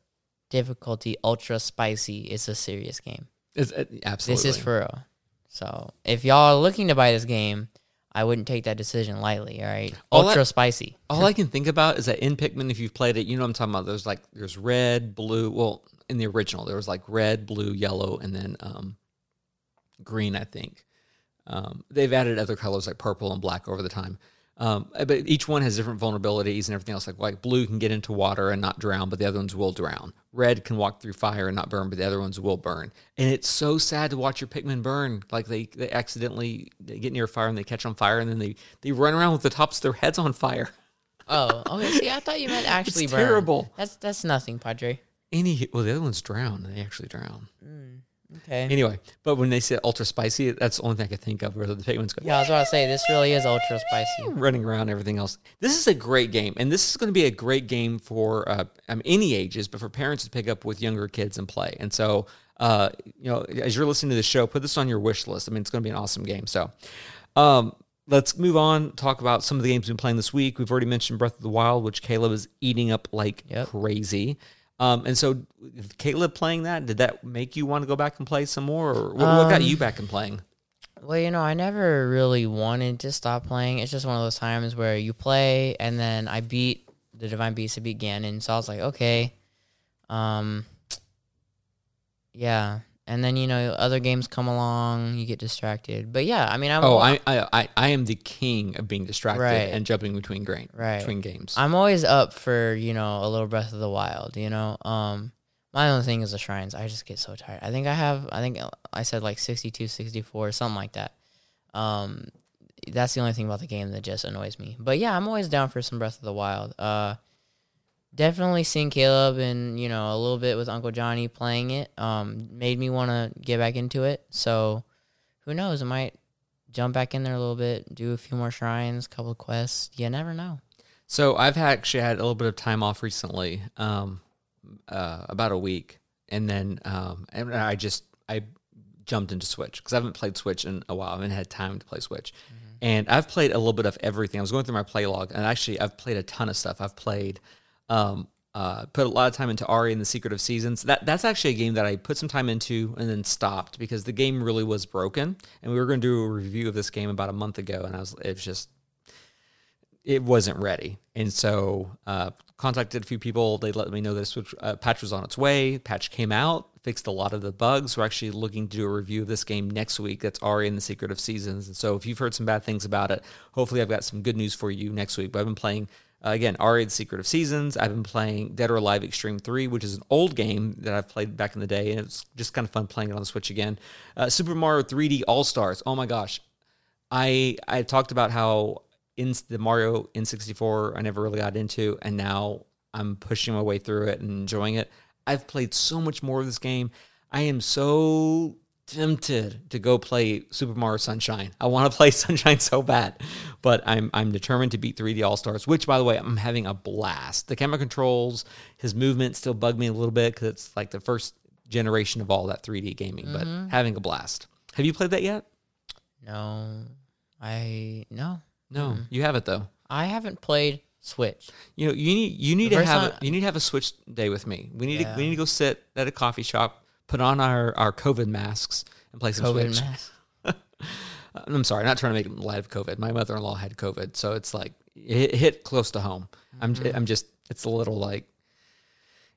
difficulty ultra spicy, it's a serious game. It's, it, absolutely. This is for real. So if y'all are looking to buy this game, I wouldn't take that decision lightly. All right, All ultra that- spicy. All I can think about is that in Pikmin, if you've played it, you know what I'm talking about. There's like there's red, blue. Well, in the original, there was like red, blue, yellow, and then um, green. I think um, they've added other colors like purple and black over the time. Um, but each one has different vulnerabilities and everything else. Like like blue can get into water and not drown, but the other ones will drown. Red can walk through fire and not burn, but the other ones will burn. And it's so sad to watch your Pikmin burn. Like they, they accidentally they get near fire and they catch on fire, and then they they run around with the tops of their heads on fire. Oh, okay. See, I thought you meant actually burn. terrible. That's that's nothing, Padre. Any well, the other ones drown. They actually drown. Okay. Anyway, but when they say ultra spicy, that's the only thing I could think of where the Pikmin's go Yeah, I was about to say this really is ultra spicy. running around, everything else. This is a great game, and this is going to be a great game for uh, I mean, any ages, but for parents to pick up with younger kids and play. And so, uh, you know, as you're listening to the show, put this on your wish list. I mean, it's going to be an awesome game. So, um, let's move on. Talk about some of the games we've been playing this week. We've already mentioned Breath of the Wild, which Caleb is eating up like Yep. crazy. Um, and so, Caleb playing that, did that make you want to go back and play some more, or what, what got you back and playing? Well, you know, I never really wanted to stop playing. It's just one of those times where you play, and then I beat the Divine Beast. I beat Ganon, so I was like, okay, um, yeah. And then you know, other games come along, you get distracted. But yeah, I mean, I'm Oh, I, I, I, I am the king of being distracted Right. and jumping between grain, Right. between games. I'm always up for you know a little Breath of the Wild. You know, um, my only thing is the shrines. I just get so tired. I think I have. I think I said like 62, 64, something like that. Um, that's the only thing about the game that just annoys me. But yeah, I'm always down for some Breath of the Wild. Uh, definitely seeing Caleb and you know a little bit with Uncle Johnny playing it. Um, made me want to get back into it. So, who knows? I might jump back in there a little bit, do a few more shrines, couple of quests. You never know. So I've actually had a little bit of time off recently, um, uh, about a week, and then um, and I just I jumped into Switch because I haven't played Switch in a while. I haven't had time to play Switch, and I've played a little bit of everything. I was going through my play log, and actually I've played a ton of stuff. I've played. Um, uh, put a lot of time into Ari and the Secret of Seasons. That that's actually a game that I put some time into and then stopped because the game really was broken. And we were going to do a review of this game about a month ago, and I was it was just it wasn't ready. And so uh, contacted a few people. They let me know this uh, patch was on its way. Patch came out, fixed a lot of the bugs. We're actually looking to do a review of this game next week. That's Ari and the Secret of Seasons. And so if you've heard some bad things about it, hopefully I've got some good news for you next week. But I've been playing, uh, again, Ari the Secret of Seasons. I've been playing Dead or Alive Extreme 3, which is an old game that I've played back in the day. And it's just kind of fun playing it on the Switch again. Uh, Super Mario 3D All Stars. Oh my gosh. I I talked about how in the Mario N64 I never really got into, and now I'm pushing my way through it and enjoying it. I've played so much more of this game. I am so tempted to go play Super Mario Sunshine. I want to play Sunshine so bad, but I'm I'm determined to beat 3D All Stars. Which, by the way, I'm having a blast. The camera controls, his movement still bug me a little bit because it's like the first generation of all that 3D gaming, but mm-hmm. having a blast. Have you played that yet? No, I no, No, you have it though. I haven't played Switch. You know, you need you need to have time- a, you need to have a switch day with me. We need to we need to go sit at a coffee shop, put on our our COVID masks, and play some COVID Switch. mask. I'm sorry, not trying to make light of COVID. My mother in law had COVID, so it's like it hit close to home. I'm Mm-hmm. I'm just it's a little like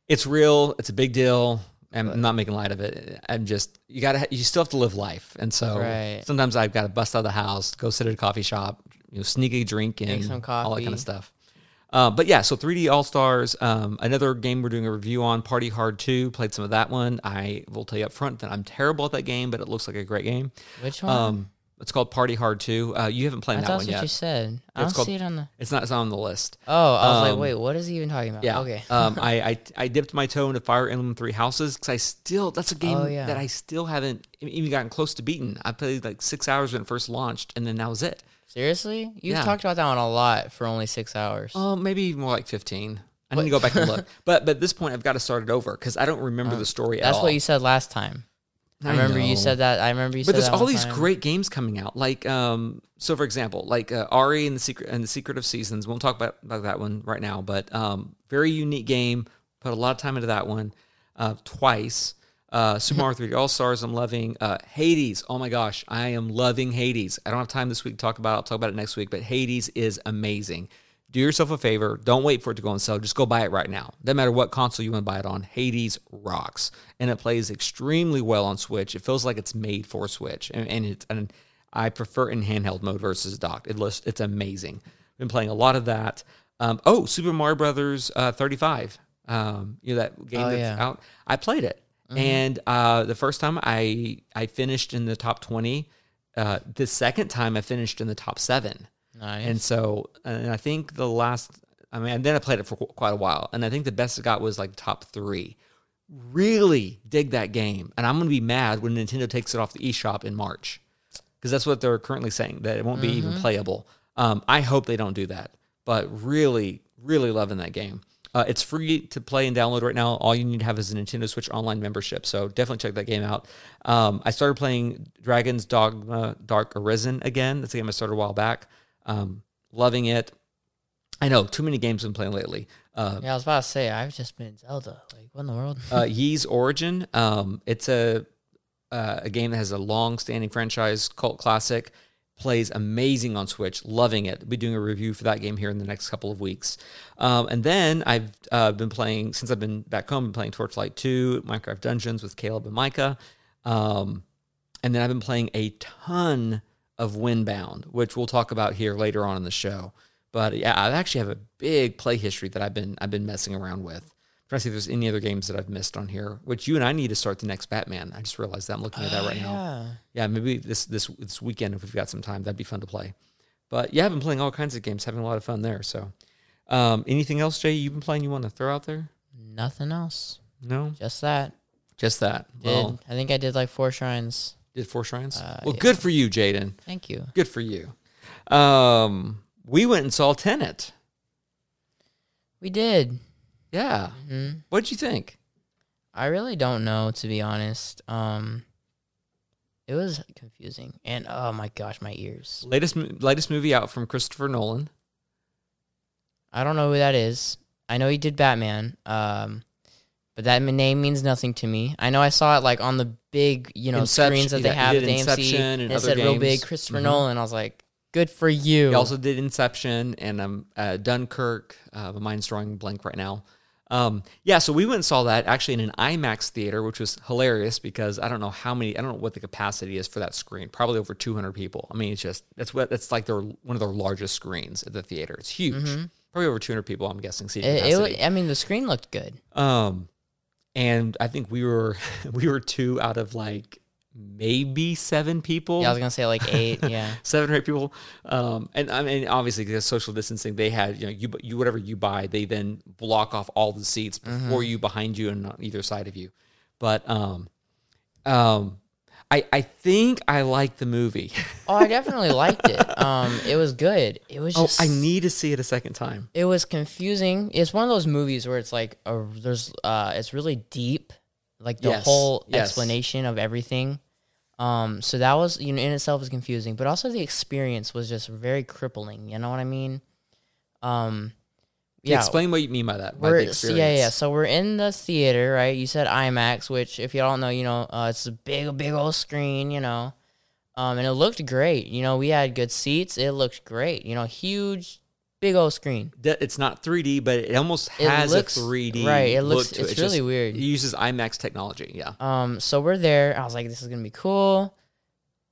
it's real. It's a big deal. I'm I'm not making light of it. I'm just you gotta you still have to live life, and so Right. sometimes I've got to bust out of the house, go sit at a coffee shop, you know, sneak a drink in, all that kind of stuff. Uh, but yeah, so 3D All Stars, um, another game we're doing a review on, Party Hard 2. Played some of that one. I will tell you up front that I'm terrible at that game, but it looks like a great game. Which one? Um, it's called Party Hard 2. Uh, you haven't played that one that's what you yet. said. I It's don't called- see it on the. It's not, it's not on the list. Oh, I was Um, like, wait, what is he even talking about? Yeah. Okay. um, I, I I dipped my toe into Fire Emblem Three Houses because I still that's a game Oh, yeah. that I still haven't even gotten close to beating. I played like six hours when it first launched, and then that was it. Seriously, you've Yeah. talked about that one a lot for only six hours. Oh, maybe more like fifteen. I need to go back and look. But but at this point, I've got to start it over because I don't remember the story at Oh, that's all. what you said last time. I, remember you know. said that. I remember you But said there's that all one these time. great games coming out. Like um, so for example, like uh, Ari and the Secret and the Secret of Seasons. We won't talk about, about that one right now, but um, very unique game. Put a lot of time into that one. Uh, twice. Uh, Super Mario 3D All Stars, I'm loving. Uh, Hades, oh my gosh, I am loving Hades. I don't have time this week to talk about it. I'll talk about it next week, but Hades is amazing. Do yourself a favor. Don't wait for it to go on sale. Just go buy it right now. Doesn't matter what console you want to buy it on. Hades rocks, and it plays extremely well on Switch. It feels like it's made for Switch, and, and it's and I prefer in handheld mode versus docked. It looks it's amazing. Been playing a lot of that. Um, oh, Super Mario Brothers uh, 35. Um, you know that game Oh, that's yeah. out. I played it, and uh, the first time I I finished in the top 20. Uh, the second time I finished in the top seven. Nice. And so, and I think the last, I mean, and then I played it for qu- quite a while, and I think the best it got was like top three. Really dig that game, and I'm gonna be mad when Nintendo takes it off the eShop in March, because that's what they're currently saying that it won't be even playable. Um, I hope they don't do that, but really, really loving that game. Uh, it's free to play and download right now. All you need to have is a Nintendo Switch Online membership, so definitely check that game out. Um, I started playing Dragon's Dogma Dark Arisen again. That's a game I started a while back. Um, loving it. I know too many games I've been playing lately. Uh, yeah, I was about to say I've just been Zelda. Like, what in the world? uh, Ys Origin. Um, it's a uh, a game that has a long-standing franchise, cult classic. Plays amazing on Switch. Loving it. I'll be doing a review for that game here in the next couple of weeks. Um, and then I've uh, been playing since I've been back home. Been playing Torchlight Two, Minecraft Dungeons with Caleb and Micah. Um, and then I've been playing a ton of Windbound, which we'll talk about here later on in the show. But yeah, I actually have a big play history that I've been I've been messing around with. Trying to see if there's any other games that I've missed on here. Which you and I need to start the next Batman. I just realized that I'm looking at that right now. yeah. Yeah, maybe this this this weekend if we've got some time, that'd be fun to play. But yeah, I've been playing all kinds of games, having a lot of fun there. So, um, anything else, Jay? You've been playing? You want to throw out there? Nothing else. No, Just that. just that. Did Well, I think I did like four shrines. did four shrines? Uh, well, yeah. good for you, Jaden. Thank you. Good for you. Um, we went and saw Tenet. We did. Yeah. hmm What'd you think? I really don't know to be honest. Um, it was confusing, and oh my gosh, my ears. Latest latest movie out from Christopher Nolan. I don't know who that is. I know he did Batman. Um, but that name means nothing to me. I know I saw it like on the big, you know, Inception- screens that they have at the AMC, Inception and and it said real big games. Christopher Mhm. Nolan. I was like, good for you. He also did Inception and um, uh, Dunkirk. Uh, my mind's drawing blank right now. Um, yeah, so we went and saw that actually in an IMAX theater, which was hilarious because I don't know how many, I don't know what the capacity is for that screen. Probably over 200 people. I mean, it's just that's what that's like their one of their largest screens at the theater. It's huge. Probably over 200 people. I'm guessing seating Mm-hmm. it, it, capacity. wa- I mean, the screen looked good. Um, and I think we were we were two out of like maybe seven people. Yeah, I was gonna say like eight. Yeah. seven or eight people. Um, and I mean, obviously, because social distancing, they had you know you you whatever you buy, they then block off all the seats before you, behind you, and on either side of you. But um, um, I I think I like the movie. Oh, I definitely liked it. Um, it was good. It was oh. I need to see it a second time. it was confusing. It's one of those movies where it's like a, there's uh it's really deep, like the Yes, whole yes. explanation of everything. Um, so that was you know in itself was confusing, but also the experience was just very crippling. You know what I mean? Um, yeah. Explain what you mean by that. By We're, yeah, yeah. So we're in the theater, right? You said IMAX, which if you don't know, you know, uh, it's a big, big old screen, you know, um, and it looked great. You know, we had good seats. It looked great. You know, huge, big old screen. It's not 3D, but it almost It has looks- a 3D. right, it look looks- to it. it's really just- weird. It uses IMAX technology. Yeah. Um, so we're there. I was like, this is gonna be cool.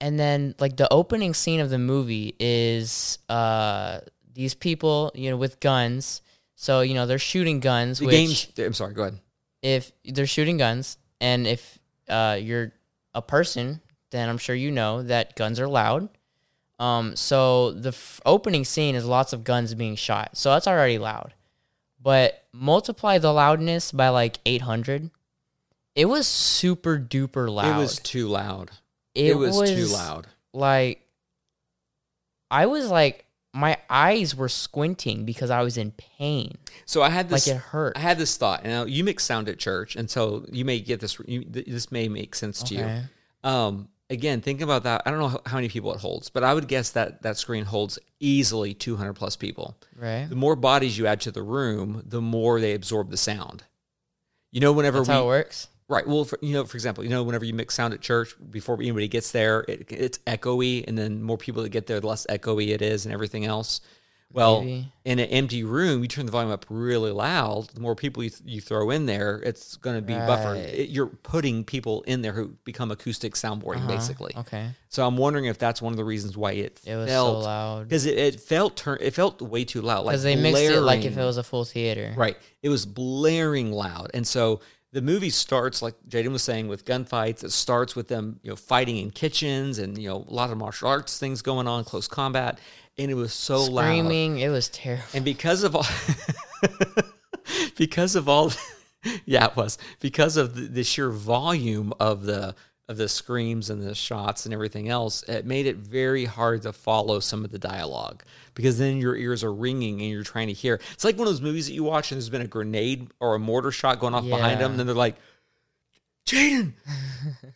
And then like the opening scene of the movie is uh these people, you know, with guns. So you know they're shooting guns. The which game's. I'm sorry. Go ahead. if they're shooting guns, and if uh you're a person, then I'm sure you know that guns are loud. Um, so the f- opening scene is lots of guns being shot. So that's already loud. But multiply the loudness by like 800. It was super duper loud. It was too loud. It, was, too loud. Like, I was like, my eyes were squinting because I was in pain. So I had this. like it hurt. I had this thought. Now you mix sound at church, and so you may get this. You, this may make sense to you. Um, again, think about that. I don't know how, many people it holds, but I would guess that that screen holds easily 200 plus people. Right. The more bodies you add to the room, the more they absorb the sound. You know, whenever That's we how it works. Right. Well, for, you know, for example, you know, whenever you mix sound at church, before anybody gets there, it, it's echoey, and then more people that get there, the less echoey it is, and everything else. Well, Maybe. in an empty room, you turn the volume up really loud. The more people you, you throw in there, it's going to be buffered. It- you're putting people in there who become acoustic soundboarding, uh-huh. basically. Okay. So I'm wondering if that's one of the reasons why it, It was felt so loud. because it, it felt turn it felt way too loud. Like they mixed it like if it was a full theater. Right. It was blaring loud. And so the movie starts, like Jaden was saying, with gunfights. It starts with them, you know, fighting in kitchens and, you know, a lot of martial arts things going on, close combat. And it was so loud. Screaming. It was terrible. And because of all, because of all, yeah, it was because of the, the sheer volume of the of the screams and the shots and everything else, it made it very hard to follow some of the dialogue because then your ears are ringing and you're trying to hear. It's like one of those movies that you watch and there's been a grenade or a mortar shot going off behind them, and then they're like, "Jaden,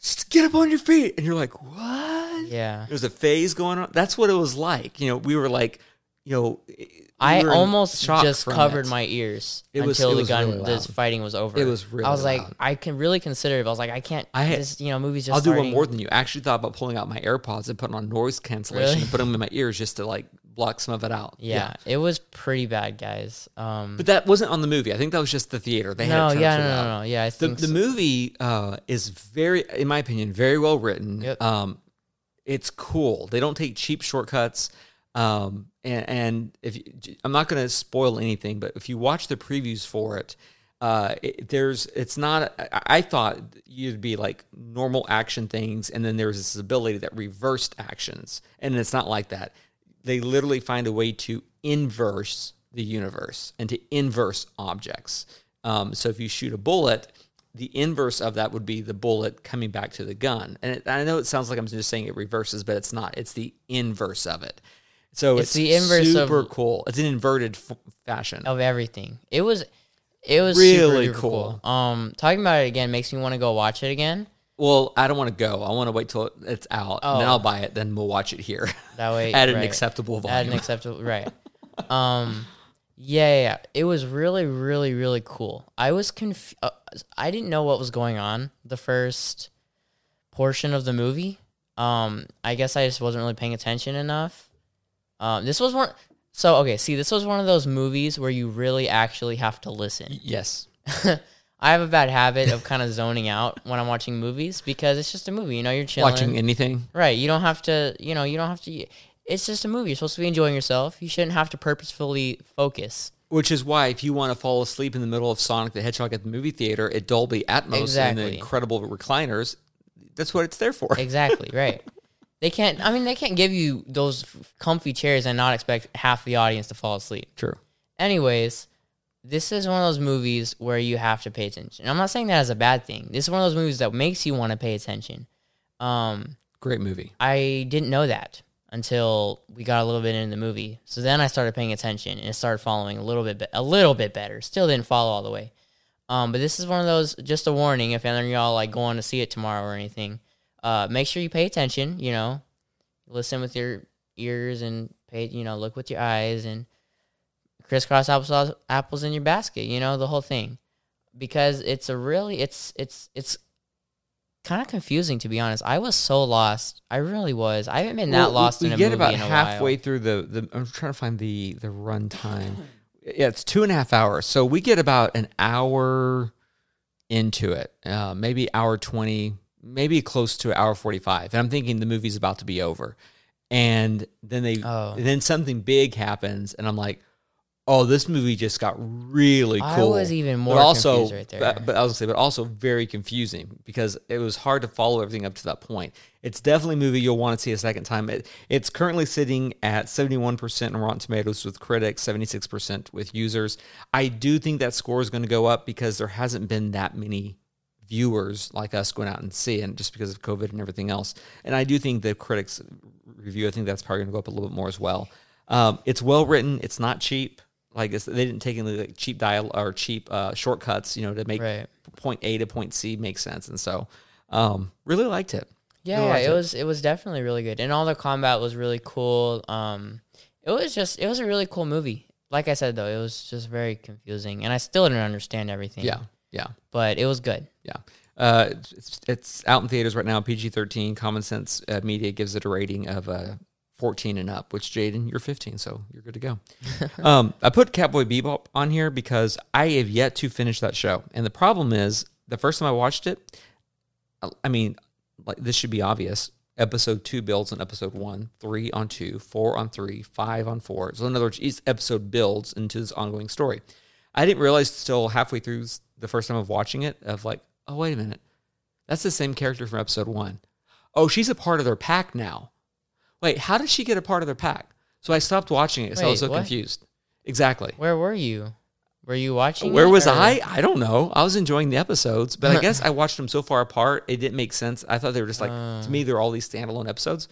just get up on your feet," and you're like, "What?" Yeah. There's a phase going on. That's what it was like. You know, we were like, you know, we I almost just covered it. my ears It was- until the gun, really this fighting was over. It was really I was like. I can really consider it. I was like, I can't. I had- this, you know, movies just. I'll do one more than you. I actually thought about pulling out my AirPods and putting on noise cancellation Really? and put them in my ears just to like block some of it out. Yeah, it was pretty bad, guys. Um, But that wasn't on the movie. I think that was just the theater. They no, had yeah, turned no, no, no, yeah. I The, think the so. movie uh, is very, in my opinion, very well written. Yep. Um, it's cool. They don't take cheap shortcuts. Um, and, and if you, I'm not going to spoil anything, but if you watch the previews for it, uh, it, there's it's not. I, I thought you'd be like normal action things, and then there's this ability that reversed actions, and it's not like that. They literally find a way to inverse the universe and to inverse objects. Um, so if you shoot a bullet, the inverse of that would be the bullet coming back to the gun. And it, I know it sounds like I'm just saying it reverses, but it's not. It's the inverse of it. So it's, It's the inverse of- super cool. It's an inverted f- fashion. of everything. It was, it was Really cool. cool. Um, talking about it again makes me want to go watch it again. Well, I don't want to go. I want to wait till it's out, and then Oh. I'll buy it. Then we'll watch it here That way, at an right. acceptable volume. at an acceptable right. Um, yeah, yeah, yeah, it was really, really, really cool. I was conf- uh, I didn't know what was going on the first portion of the movie. Um, I guess I just wasn't really paying attention enough. Um, this was one. So okay, see, this was one of those movies where you really actually have to listen. yes. I have a bad habit of kind of zoning out when I'm watching movies because it's just a movie. You know, you're chilling. Watching anything. Right. You don't have to, you know, you don't have to. It's just a movie. You're supposed to be enjoying yourself. You shouldn't have to purposefully focus. Which is why, if you want to fall asleep in the middle of Sonic the Hedgehog at the movie theater at Dolby Atmos and the incredible recliners, that's what it's there for. Exactly. right. They can't, I mean, they can't give you those comfy chairs and not expect half the audience to fall asleep. True. Anyways, this is one of those movies where you have to pay attention. And I'm not saying that as a bad thing. This is one of those movies that makes you want to pay attention. Um, Great movie. I didn't know that until we got a little bit into the movie. So then I started paying attention and it started following a little bit, be- a little bit better. Still didn't follow all the way. Um, but this is one of those. Just a warning, if any of y'all like going to see it tomorrow or anything, uh, make sure you pay attention. You know, listen with your ears and pay. You know, look with your eyes and crisscross apples apples in your basket. You know, the whole thing, because it's a really it's it's it's kind of confusing to be honest. I was so lost. I really was. I haven't been that Well, lost we, in a get movie about halfway while. through the, the. I'm trying to find the the run time. Yeah, it's two and a half hours. So we get about an hour into it, uh, maybe hour twenty, maybe close to hour forty five. And I'm thinking the movie's about to be over, and then they Oh. then something big happens, and I'm like, oh, this movie just got really cool. I was even But more also, confused right there. But, but I was gonna say, but also very confusing because it was hard to follow everything up to that point. It's definitely a movie you'll want to see a second time. It, it's currently sitting at 71% on Rotten Tomatoes with critics, 76% with users. I do think that score is going to go up because there hasn't been that many viewers like us going out and seeing just because of COVID and everything else. And I do think the critics review, I think that's probably going to go up a little bit more as well. Um, it's well written. It's not cheap. Like it's, they didn't take any like cheap dial or cheap uh, shortcuts, you know, to make Right. point A to point C make sense. And so, um, really liked it. Yeah, Really liked it was it was definitely really good, and all the combat was really cool. Um, it was just it was a really cool movie. Like I said though, it was just very confusing, and I still didn't understand everything. Yeah, yeah, but it was good. yeah. Uh, it's, it's out in theaters right now. PG thirteen. Common Sense uh, Media gives it a rating of uh, fourteen and up. Which Jaden, you're fifteen, so you're good to go. um, I put Cowboy Bebop on here because I have yet to finish that show, and the problem is the first time I watched it, I mean, like this should be obvious. Episode two builds on episode one, three on two, four on three, five on four. So in other words, each episode builds into this ongoing story. I didn't realize till halfway through the first time of watching it of like, oh wait a minute, that's the same character from episode one. Oh, she's a part of their pack now. Wait, how did she get a part of their pack? So I stopped watching it because I was so what? confused. Exactly. Where were you? Were you watching? Where was or- I? I don't know. I was enjoying the episodes, but I guess I watched them so far apart, it didn't make sense. I thought they were just like to me, they're all these standalone episodes.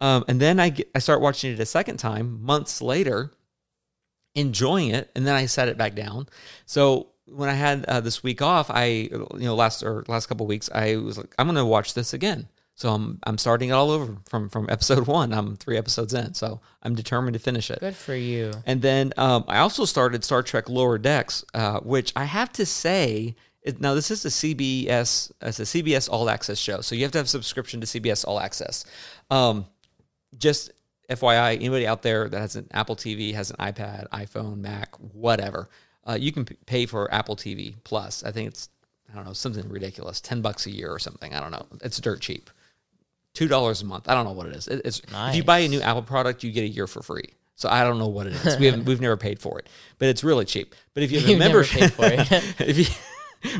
Um, and then I get, I start watching it a second time months later, enjoying it, and then I set it back down. So when I had uh, this week off, I you know last or last couple weeks, I was like, I'm going to watch this again. So I'm I'm starting it all over from from episode one. I'm three episodes in, so I'm determined to finish it. Good for you. And then um, I also started Star Trek Lower Decks, uh, which I have to say, it, now this is a CBS, it's a CBS All Access show, so you have to have a subscription to CBS All Access. Um, just FYI, anybody out there that has an Apple TV, has an iPad, iPhone, Mac, whatever, uh, you can p- pay for Apple TV Plus. I think it's I don't know something ridiculous, ten bucks a year or something. I don't know. It's dirt cheap. Two dollars a month. I don't know what it is. It- it's if you buy a new Apple product, you get a year for free. So I don't know what it is. We haven't we've never paid for it, but it's really cheap. But if you have a membership, paid for it. if you,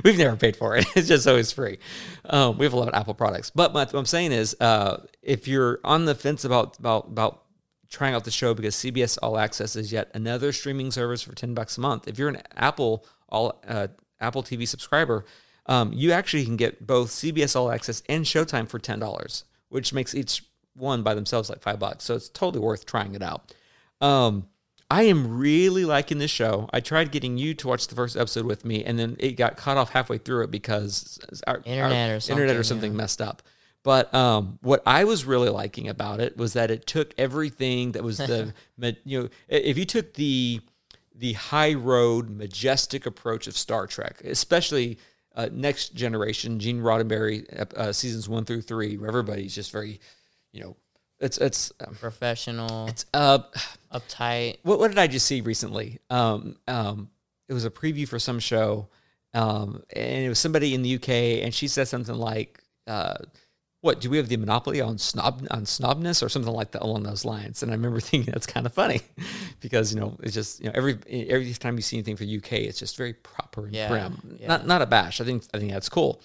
we've never paid for it. It's just always free. Um, we have a lot of Apple products. But my, what I'm saying is, uh, if you're on the fence about about about trying out the show because CBS All Access is yet another streaming service for ten bucks a month. If you're an Apple all uh, Apple TV subscriber, um, you actually can get both CBS All Access and Showtime for ten dollars, which makes each one by themselves like five bucks. So it's totally worth trying it out. Um, I am really liking this show. I tried getting you to watch the first episode with me, and then it got cut off halfway through it because our Internet or our internet or something, something yeah. messed up. But um, what I was really liking about it was that it took everything that was the you know if you took the the high road majestic approach of Star Trek, especially uh, Next Generation, Gene Roddenberry uh, seasons one through three, where everybody's just very you know it's it's um, Professional, it's uh uptight. what, what did I just see recently? Um, um, it was a preview for some show, um, and it was somebody in the UK, and she said something like, uh, "What do we have the monopoly on snob on snobness or something like that along those lines?" And I remember thinking that's kind of funny because you know it's just you know every every time you see anything for UK, it's just very proper and Yeah, prim. yeah. Not not a bash. I think I think that's cool.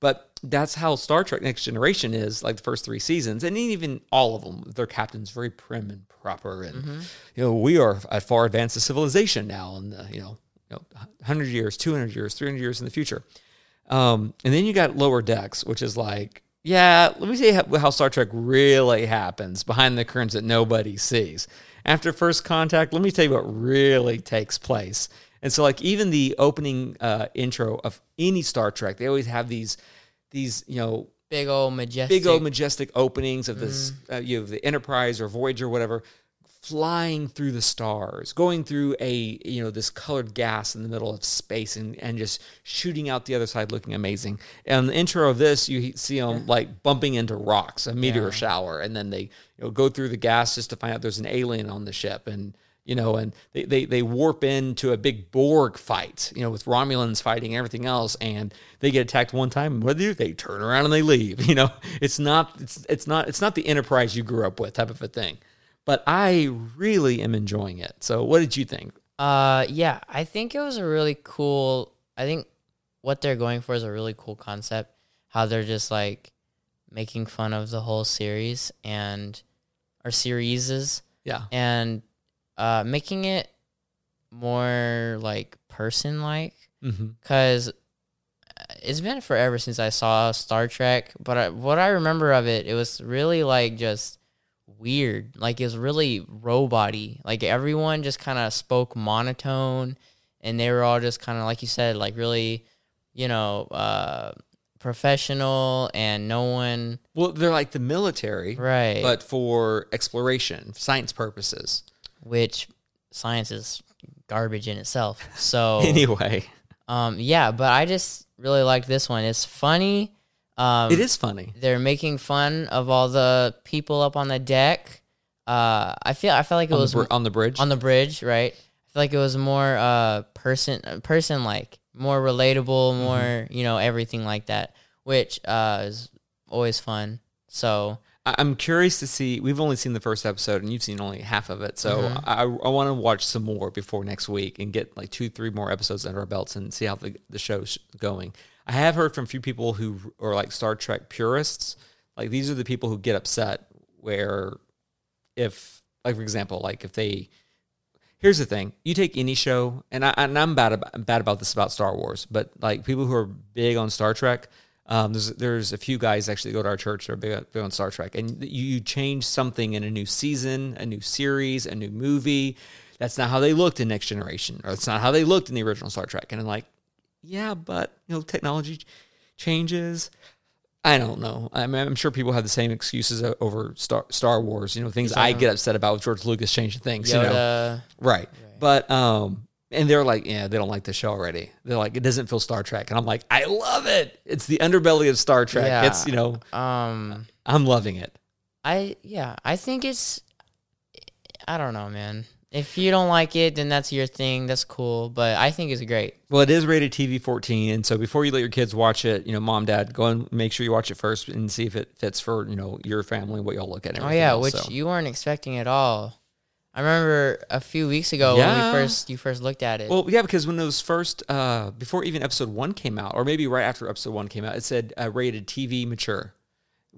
But that's how Star Trek Next Generation is, like the first three seasons, and even all of them. Their captain's very prim and proper, and Mm-hmm. you know we are at far advanced a civilization now, and uh, you know, you know, hundred years, two hundred years, three hundred years in the future. Um, and then you got Lower Decks, which is like, yeah, let me see how, how Star Trek really happens behind the curtains that nobody sees. After first contact, let me tell you what really takes place. And so, like, even the opening uh, intro of any Star Trek, they always have these, these, you know, Big old majestic. big old majestic openings of this uh, you have the enterprise or voyager whatever flying through the stars going through a you know this colored gas in the middle of space and, and just shooting out the other side looking amazing and the intro of this you see them like bumping into rocks a meteor Yeah. shower and then they you know go through the gas just to find out there's an alien on the ship and you know, and they, they, they warp into a big Borg fight, you know, with Romulans fighting everything else, and they get attacked one time, and what do they do? They turn around and they leave. You know, it's not it's it's not it's not the enterprise you grew up with type of a thing. But I really am enjoying it. So what did you think? Uh, yeah, I think it was a really cool. I think what they're going for is a really cool concept. How they're just like making fun of the whole series and or serieses Yeah. and uh, making it more like person like Mm-hmm. because it's been forever since I saw Star Trek. But I, what I remember of it, it was really like just weird. Like it was really robot-y. Like everyone just kind of spoke monotone, and they were all just kind of like you said, like really, you know, uh, professional, and no one Well, they're like the military, right. but for exploration, science purposes. which science is garbage in itself. So Anyway, Um, yeah, but I just really liked this one. It's funny. Um, it is funny. They're making fun of all the people up on the deck. Uh, I feel I felt like it On was the, br- on the bridge. on the bridge, right? I feel like it was more uh person person like more relatable, Mm-hmm. more you know everything like that, which uh is always fun. So I'm curious to see. We've only seen the first episode, and you've seen only half of it. So Mm-hmm. I, I want to watch some more before next week and get like two, three more episodes under our belts and see how the the show's going. I have heard from a few people who are like Star Trek purists. Like these are the people who get upset where if, like for example, like if they here's the thing. You take any show and, I, and i'm bad about, bad about this about star wars but like people who are big on star trek um, there's there's a few guys actually go to our church that are big, big on star trek. And you, you change something in a new season a new series a new movie. That's not how they looked in next generation or it's not how they looked in the original star trek. And i'm like yeah but you know technology changes I don't know. I mean, I'm sure people have the same excuses over Star Star Wars. You know, things I get upset about with George Lucas changing things. Yoda, You know, right? But um, and they're like, yeah, they don't like the show already. They're like, it doesn't feel Star Trek, and I'm like, I love it. It's the underbelly of Star Trek. Yeah. It's you know, um, I'm loving it. I yeah, I think it's. I don't know, man. If you don't like it, then that's your thing. That's cool, but I think it's great. Well, it is rated TV 14, and so before you let your kids watch it, you know, mom, dad, go and make sure you watch it first and see if it fits for you know your family, what y'all look at. Oh yeah, else, which so. you weren't expecting at all. I remember a few weeks ago Yeah. when we first you first looked at it. Well, yeah, because when those first, uh, before even episode one came out, or maybe right after episode one came out, it said uh, rated TV mature,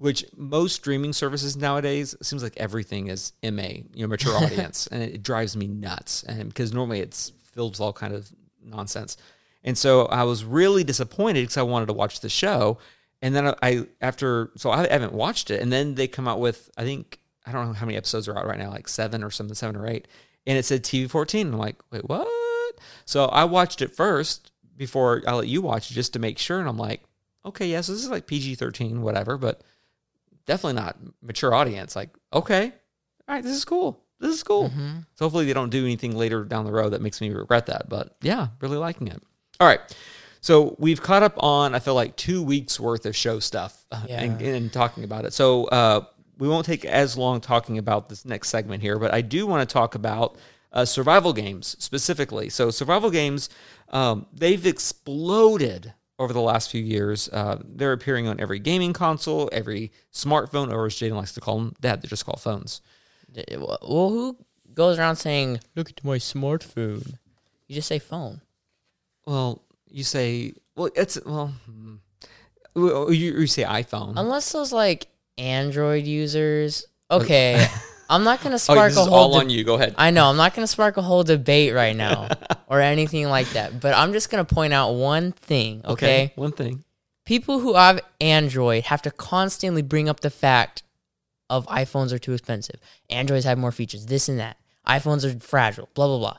which most streaming services nowadays seems like everything is MA, you know, mature audience, and it, drives me nuts. And because normally it's filled with all kind of nonsense, and so I was really disappointed because I wanted to watch the show, and then I, I after so I haven't watched it, and then they come out with I think I don't know how many episodes are out right now, like seven or something, seven or eight, and it said TV fourteen. I'm like, wait, what? So I watched it first before I let you watch it just to make sure, and I'm like, okay, yes, this is like PG thirteen, whatever, but definitely not mature audience. Like, okay, all right, this is cool. This is cool. So hopefully they don't do anything later down the road that makes me regret that. But yeah, really liking it. All right. So we've caught up on, I feel like, two weeks worth of show stuff uh, and, and talking about it. So uh, we won't take as long talking about this next segment here, but I do want to talk about uh, survival games specifically. So survival games, um, they've exploded over the last few years. Uh, they're appearing on every gaming console, every smartphone, or as Jaden likes to call them, Dad, they're just called phones. Well, who goes around saying, "Look at my smartphone"? You just say phone. Well, you say, well, it's well, hmm. Well, you, you say iPhone. Unless those like Android users. Okay, I'm not gonna oh, spark this a is whole. all de- on you. Go ahead. I know I'm not gonna spark a whole debate right now or anything like that. But I'm just gonna point out one thing. okay? One thing. people who have Android have to constantly bring up the fact of iPhones are too expensive. Androids have more features, this and that. iPhones are fragile, blah blah blah.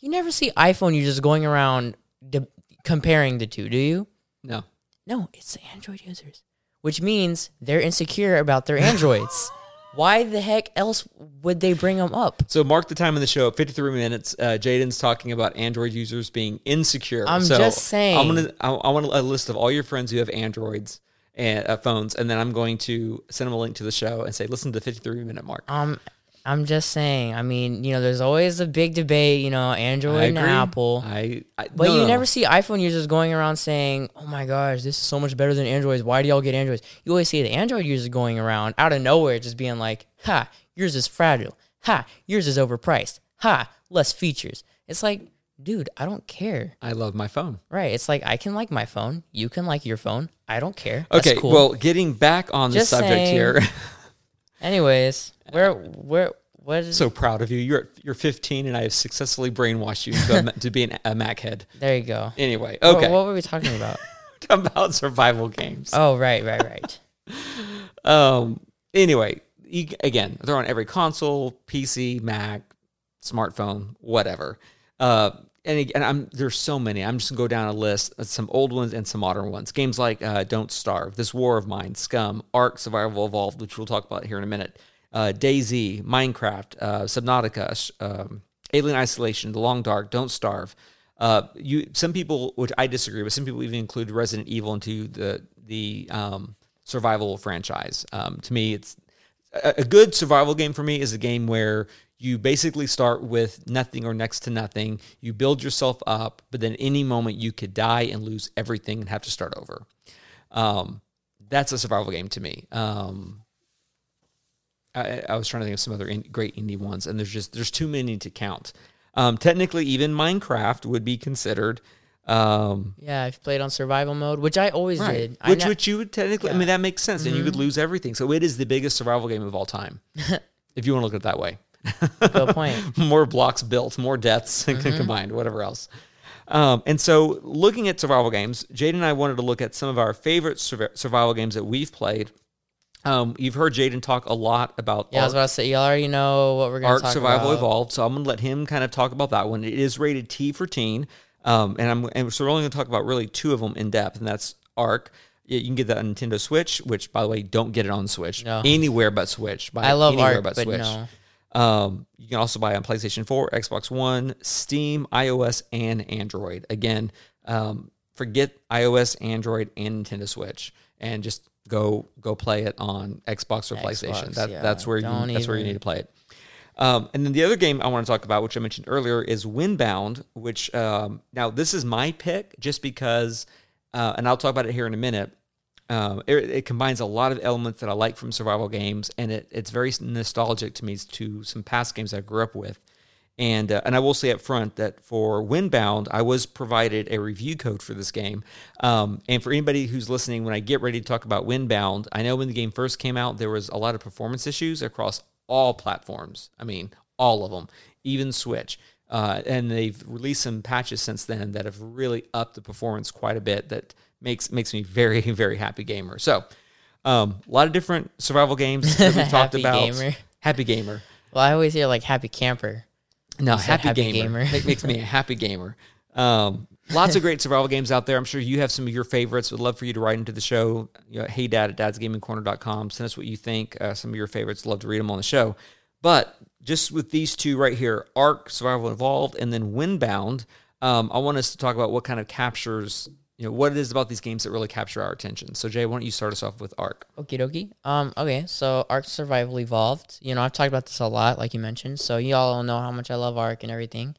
You never see iPhone users going around de- comparing the two, do you? No. No, it's the Android users, which means they're insecure about their Androids. Why the heck else would they bring them up? So mark the time in the show 53 minutes. Uh, Jaden's talking about Android users being insecure. I'm So just saying. I'm gonna. I, I want a list of all your friends who have Androids and uh, phones, and then I'm going to send them a link to the show and say, listen to the 53 minute mark. Um, I'm just saying. I mean, you know, there's always a big debate. You know, Android and. Apple. I. I But no, you no, never see iPhone users going around saying, "Oh my gosh, this is so much better than Androids. Why do y'all get Androids?" You always see the Android users going around out of nowhere, just being like, "Ha, yours is fragile. Ha, yours is overpriced. Ha, less features." It's like, dude, I don't care. I love my phone. Right? It's like I can like my phone, you can like your phone. I don't care. That's Okay. cool. Well, getting back on the Just subject saying. here. anyways, where where what is so proud of you. You're you're 15, and I have successfully brainwashed you a, to be an, a Mac head. There you go. Anyway, What- okay. What, were we talking about? about survival games. oh, right, right, right. Um. Anyway, you, again, they're on every console, PC, Mac, smartphone, whatever. Uh, and again, I'm there's so many. I'm just gonna go down a list of some old ones and some modern ones. Games like uh, Don't Starve, This War of Mine, Scum, Ark, Survival Evolved, which we'll talk about here in a minute. Uh, DayZ, Minecraft, uh, Subnautica, um, Alien Isolation, The Long Dark, Don't Starve. Uh, you some people, which I disagree with, some people even include Resident Evil into the the um, survival franchise. Um, to me, it's a, a good survival game for me is a game where you basically start with nothing or next to nothing. You build yourself up, but then any moment you could die and lose everything and have to start over. Um, that's a survival game to me. Um, I, I, was trying to think of some other in, great indie ones, and there's just there's too many to count. Um, technically, even Minecraft would be considered. Um, yeah, I've played on survival mode, which I always right. did. Which, ne- which you would technically, yeah. I mean, that makes sense, mm-hmm. and you would mm-hmm. lose everything. So it is the biggest survival game of all time, if you want to look at it that way. Good point. more blocks built, more deaths mm-hmm. combined, whatever else. Um, and so, looking at survival games, Jade and I wanted to look at some of our favorite survival games that we've played um, you've heard Jaden talk a lot about. Yeah, Ark, I was about to say you already know what we're going to talk about. Ark Survival about. Evolved, so I'm going to let him kind of talk about that one. It is rated T for teen, um, and I'm and so we're only going to talk about really two of them in depth, and that's Ark. You can get that on Nintendo Switch, which by the way, don't get it on Switch no. anywhere but Switch. Buy I love anywhere Ark, but, but Switch. No. Um, you can also buy on PlayStation 4, Xbox One, Steam, iOS, and Android. Again, um, forget iOS, Android, and Nintendo Switch, and just go go play it on Xbox or Xbox, PlayStation. That, yeah. That's where you that's even. where you need to play it. Um, and then the other game I want to talk about, which I mentioned earlier, is Windbound. Which um, now this is my pick, just because, uh, and I'll talk about it here in a minute. Um, it, it, combines a lot of elements that I like from survival games, and it, it's very nostalgic to me to some past games I grew up with. And uh, and I will say up front that for Windbound, I was provided a review code for this game. Um, and for anybody who's listening, when I get ready to talk about Windbound, I know when the game first came out, there was a lot of performance issues across all platforms. I mean, all of them, even Switch. Uh, and they've released some patches since then that have really upped the performance quite a bit. That makes makes me very very happy gamer. So, um, a lot of different survival games that we've talked about. Gamer. Happy gamer. Well, I always hear like happy camper. No, happy, happy, gamer. gamer. makes me a happy gamer. Um, lots of great survival games out there. I'm sure you have some of your favorites. Would love for you to write into the show. You know, hey dad at dadsgamingcorner.com. Send us what you think. Uh, some of your favorites. Love to read them on the show. But just with these two right here, Ark, Survival Evolved, and then Windbound, um, I want us to talk about what kind of captures you know what it is about these games that really capture our attention. So Jay, why don't you start us off with Ark? Okie dokie. Um, okay, so Ark Survival Evolved. You know, I've talked about this a lot, like you mentioned. So you all know how much I love Ark and everything.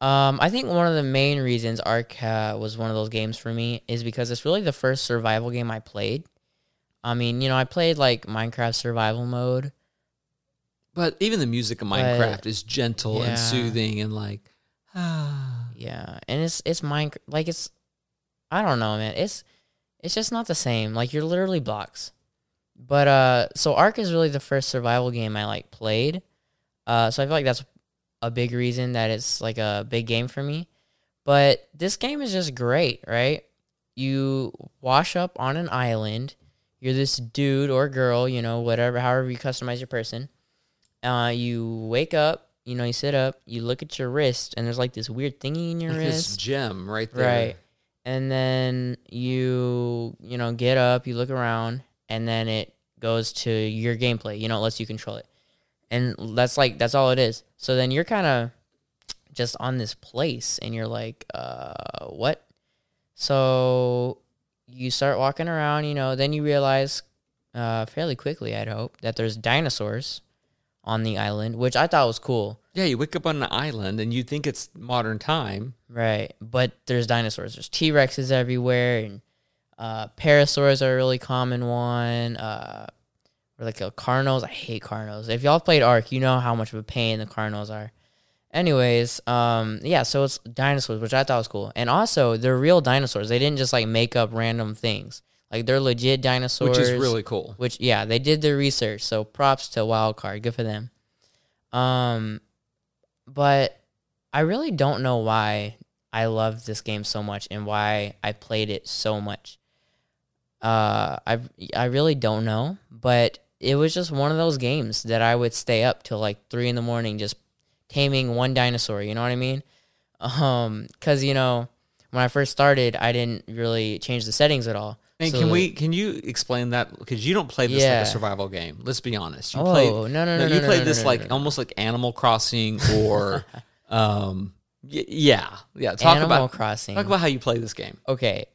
Um, I think one of the main reasons Ark uh, was one of those games for me is because it's really the first survival game I played. I mean, you know, I played like Minecraft survival mode. But even the music of Minecraft is gentle yeah. and soothing and like ah. Yeah. And it's it's Minecraft like it's I don't know, man. It's it's just not the same. Like you're literally blocks. But uh so Ark is really the first survival game I like played. Uh so I feel like that's a big reason that it's like a big game for me. But this game is just great, right? You wash up on an island. You're this dude or girl, you know, whatever, however you customize your person. Uh, you wake up, you know, you sit up, you look at your wrist, and there's like this weird thingy in your like wrist. This gem right there. Right and then you you know get up, you look around, and then it goes to your gameplay. You know, it lets you control it, and that's like that's all it is. So then you're kind of just on this place, and you're like, uh, what? So you start walking around. You know, then you realize uh, fairly quickly, I'd hope, that there's dinosaurs on the island, which I thought was cool. Yeah, you wake up on an island and you think it's modern time. Right. But there's dinosaurs. There's T Rexes everywhere and uh parasaurs are a really common one. Uh or like a Carnos. I hate Carnos. If y'all played Ark, you know how much of a pain the Carnos are. Anyways, um, yeah, so it's dinosaurs, which I thought was cool. And also they're real dinosaurs. They didn't just like make up random things. Like they're legit dinosaurs. Which is really cool. Which yeah, they did their research. So props to Wildcard. Good for them. Um but I really don't know why I love this game so much and why I played it so much. Uh, I I really don't know, but it was just one of those games that I would stay up till like three in the morning just taming one dinosaur. You know what I mean? Um, cause you know when I first started, I didn't really change the settings at all. And so can we? Can you explain that? Because you don't play this yeah. like a survival game. Let's be honest. You oh play, no no no! no you no, played no, this like almost like Animal Crossing or, um, Y- yeah, yeah. Talk Animal about Crossing. talk about how you play this game. okay,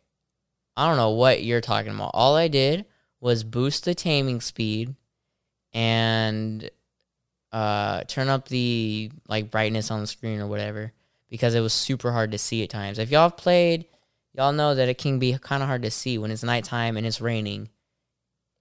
I don't know what you're talking about. All I did was boost the taming speed and uh, turn up the like brightness on the screen or whatever because it was super hard to see at times. If y'all have played, y'all know that it can be kind of hard to see when it's nighttime and it's raining.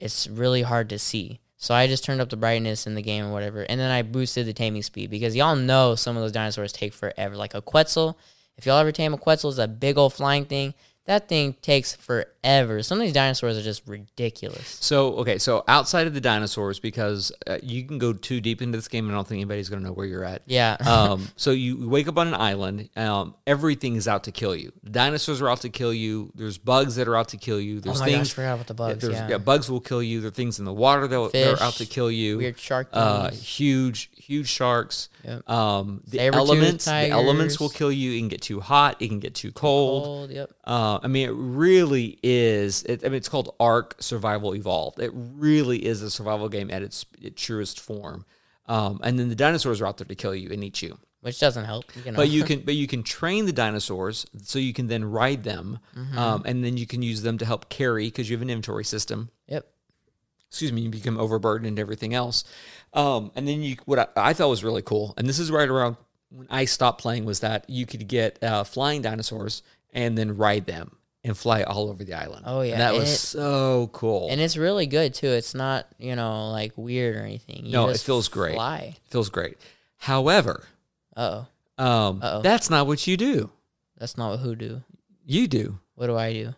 It's really hard to see. So I just turned up the brightness in the game or whatever, and then I boosted the taming speed because y'all know some of those dinosaurs take forever. Like a Quetzal, if y'all ever tame a Quetzal, it's a big old flying thing. That thing takes forever. Some of these dinosaurs are just ridiculous. So okay, so outside of the dinosaurs, because uh, you can go too deep into this game, and I don't think anybody's going to know where you're at. Yeah. um, so you wake up on an island. Um, everything is out to kill you. The dinosaurs are out to kill you. There's bugs that are out to kill you. oh There's my things. gosh, I forgot about the bugs. there's- Yeah. bugs will kill you. There are things in the water that, that are out to kill you. Weird shark uh, things. huge, huge sharks. Yep. Um, the elements, the elements will kill you. It can get too hot. It can get too cold. Cold, Yep. Uh, I mean, it really is. It, I mean, it's called Ark Survival Evolved. It really is a survival game at its, its truest form. Um, and then the dinosaurs are out there to kill you and eat you. Which doesn't help. You know. But you can, but you can train the dinosaurs so you can then ride them, Mm-hmm. um, and then you can use them to help carry because you have an inventory system. Yep. Excuse me, you become overburdened and everything else. Um, and then you, what I, I thought was really cool, and this is right around when I stopped playing, was that you could get uh, flying dinosaurs and then ride them and fly all over the island. Oh, yeah, and that and was it- so cool. And it's really good too. It's not, you know, like weird or anything. You No, it feels great. Fly. it feels great. However, oh. um, Uh-oh. that's not what you do. That's not what who do. You do. What do I do?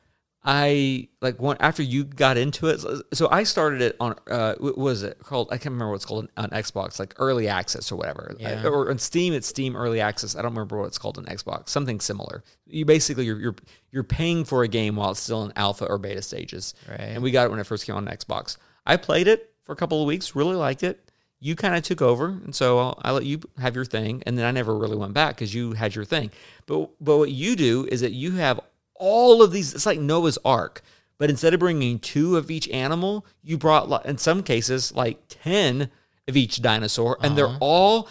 I like one after you got into it. so- So I started it on uh, what was it called? I can't remember what it's called on Xbox, like early access or whatever. Yeah. I- or on Steam, it's Steam early access. I don't remember what it's called on Xbox. Something similar. You basically you're you're you're paying for a game while it's still in alpha or beta stages. Right. And we got it when it first came on Xbox. I played it for a couple of weeks, really liked it. You kind of took over, and so I'll, I let you have your thing, and then I never really went back because you had your thing. But but what you do is that you have all of these. It's like Noah's Ark, but instead of bringing two of each animal, you brought in some cases like ten of each dinosaur, and they're Uh-huh. all.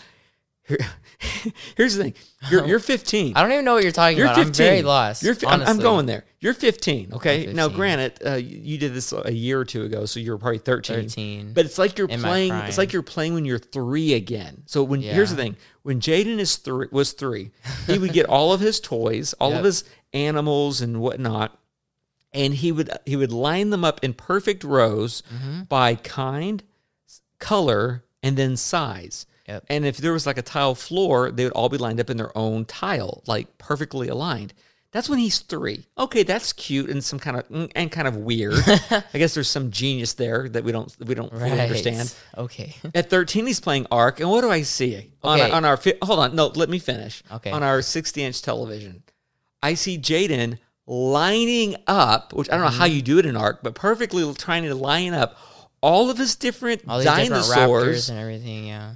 Here, here's the thing: you're you're 15. I don't even know what you're talking You're about. 15. I'm very lost. You're, fi- I'm, going there. You're 15. Okay. I'm Now, granted, uh, you, did this a year or two ago, so you were probably 13. 13. But it's like you're In playing. It's like you're playing when you're three again. So when here's the thing: when Jaden is three, was three, he would get all of his toys, all of his animals and whatnot, and he would he would line them up in perfect rows Mm-hmm. by kind, color, and then size. Yep. And if there was like a tile floor, they would all be lined up in their own tile, like perfectly aligned. That's when he's three. Okay, that's cute and some kind of mm, and kind of weird. I guess there's some genius there that we don't we don't fully understand. Okay. At 13, he's playing Ark, and what do I see on, Okay. on our? Hold on, no, let me finish. Okay. On our 60 inch television, I see Jaden lining up, which I don't know Mm-hmm. how you do it in Ark, but perfectly trying to line up all of his different All these different dinosaurs raptors and everything. Yeah.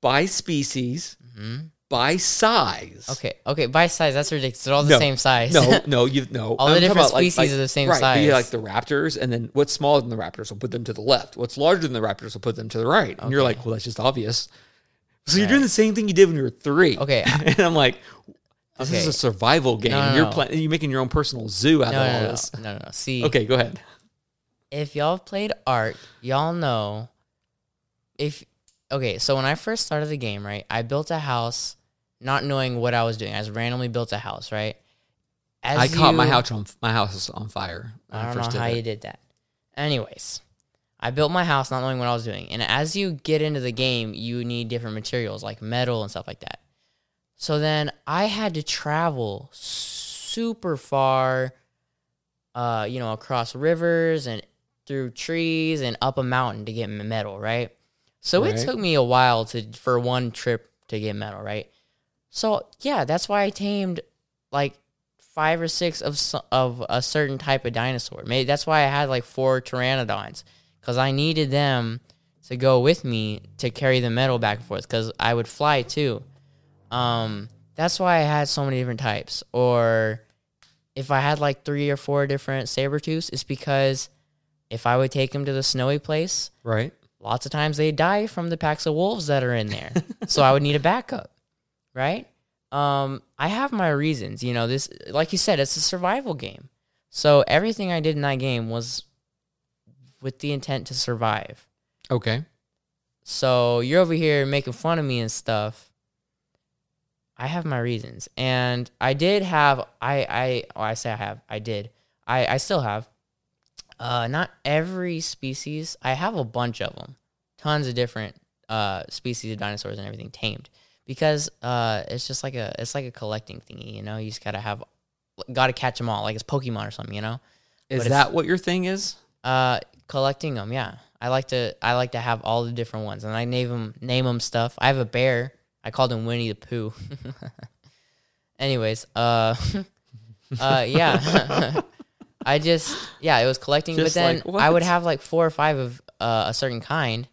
by species, hmm by size. Okay. Okay. By size, that's ridiculous. They're all the No. same size. No, no, you no. All the I'm talking different about, like- species like- are the same right, size. like the raptors, and then what's smaller than the raptors will put them to the left. What's larger than the raptors will put them to the right. And you're like, well, that's just obvious. So you're doing the same thing you did when you were three. Okay. and I'm like, this is a survival game. No, no, you're playing. You're making your own personal zoo out no, of all this. no, no, no. See, Okay, go ahead. if y'all have played Ark, y'all know if okay, so when I first started the game, right, I built a house not knowing what I was doing. I just randomly built a house, right? As I caught my house on my house on fire. when I don't first know how it. you did that. Anyways, I built my house not knowing what I was doing. And as you get into the game, you need different materials like metal and stuff like that. So then I had to travel super far, uh, you know, across rivers and through trees and up a mountain to get metal, right? So Right. it took me a while to for one trip to get metal, right? So yeah, that's why I tamed like five or six of of a certain type of dinosaur. Maybe that's why I had like four pteranodons because I needed them to go with me to carry the metal back and forth because I would fly too. Um, that's why I had so many different types. Or if I had like three or four different saber tooths, it's because if I would take them to the snowy place, Right. lots of times they die from the packs of wolves that are in there. so I would need a backup, right? Um, I have my reasons. You know, this, like you said, it's a survival game. So everything I did in that game was with the intent to survive. Okay. So you're over here making fun of me and stuff. I have my reasons, and I did have. I I oh, I say I have. I did. I I still have. Uh, not every species. I have a bunch of them. Tons of different uh species of dinosaurs and everything tamed because uh it's just like a it's like a collecting thingy. You know, you just gotta have gotta catch them all like it's Pokemon or something. You know. Is But that what your thing is? Uh, collecting them, yeah. I like to I like to have all the different ones, and I name them name them stuff. I have a bear. I called him Winnie the Pooh. Anyways, uh, uh, yeah. I just yeah, it was collecting, Just but then like, I would have like four or five of uh, a certain kind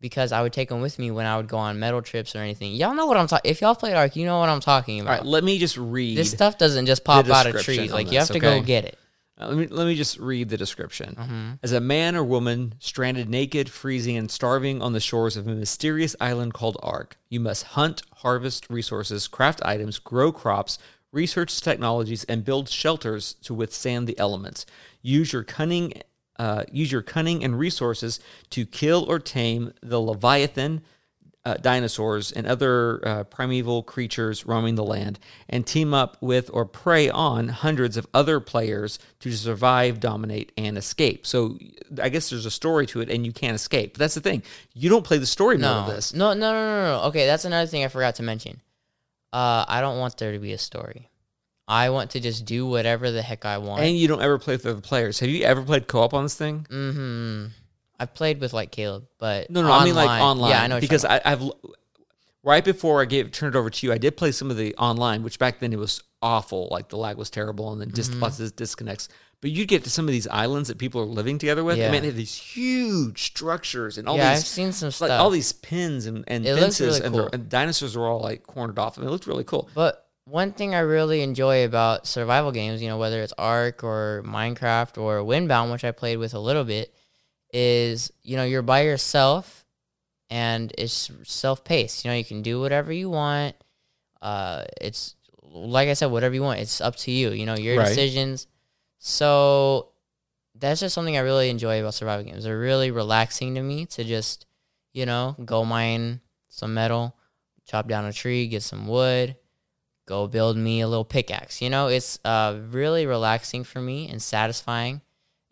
because I would take them with me when I would go on metal trips or anything. Y'all know what I'm talking. If y'all played Ark, you know what I'm talking about. right, let me just read. this stuff doesn't just pop out of trees. Like you have to okay? go get it. Uh, let me let me just read the description. Mm-hmm. As a man or woman stranded naked, freezing, and starving on the shores of a mysterious island called Ark, you must hunt, harvest resources, craft items, grow crops, research technologies, and build shelters to withstand the elements. Use your cunning, uh, use your cunning and resources to kill or tame the leviathan, uh, dinosaurs and other uh, primeval creatures roaming the land, and team up with or prey on hundreds of other players to survive, dominate, and escape. So I guess there's a story to it, and you can't escape. But that's the thing; you don't play the story mode of this. no, no, no, no, no. Okay, that's another thing I forgot to mention. Uh, I don't want there to be a story. I want to just do whatever the heck I want. And you don't ever play with other players. Have you ever played co-op on this thing? mm-hmm. I've played with like Caleb, but No, no, I mean like online. Yeah, I know. because I, I've right before I gave turned it over to you, I did play some of the online, which back then it was awful. Like the lag was terrible, and then just Mm-hmm. lots of disconnects. But you'd get to some of these islands that people are living together with. I Yeah. mean, they have these huge structures and all yeah, I've these seen some like stuff. all these pins and, and It fences, really and, cool. and dinosaurs are all like cornered off. I mean, it looked really cool. But one thing I really enjoy about survival games, you know, whether it's Ark or Minecraft or Windbound, which I played with a little bit, is you know you're by yourself and it's self-paced. You know, you can do whatever you want. Uh, it's like I said, whatever you want. It's up to you. You know, your Right. decisions. So that's just something I really enjoy about survival games. They're really relaxing to me to just, you know, go mine some metal, chop down a tree, get some wood, go build me a little pickaxe. You know, it's uh, really relaxing for me and satisfying,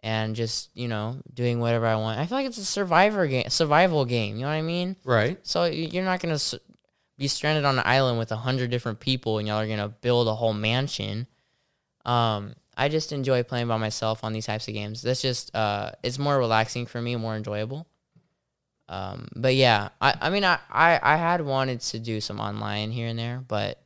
and just you know doing whatever I want. I feel like it's a survivor game, survival game. You know what I mean? Right. So you're not gonna be stranded on an island with a hundred different people, and y'all are gonna build a whole mansion. Um, I just enjoy playing by myself on these types of games. That's just uh, it's more relaxing for me, more enjoyable. Um, but yeah, I, I mean, I, I, I had wanted to do some online here and there, but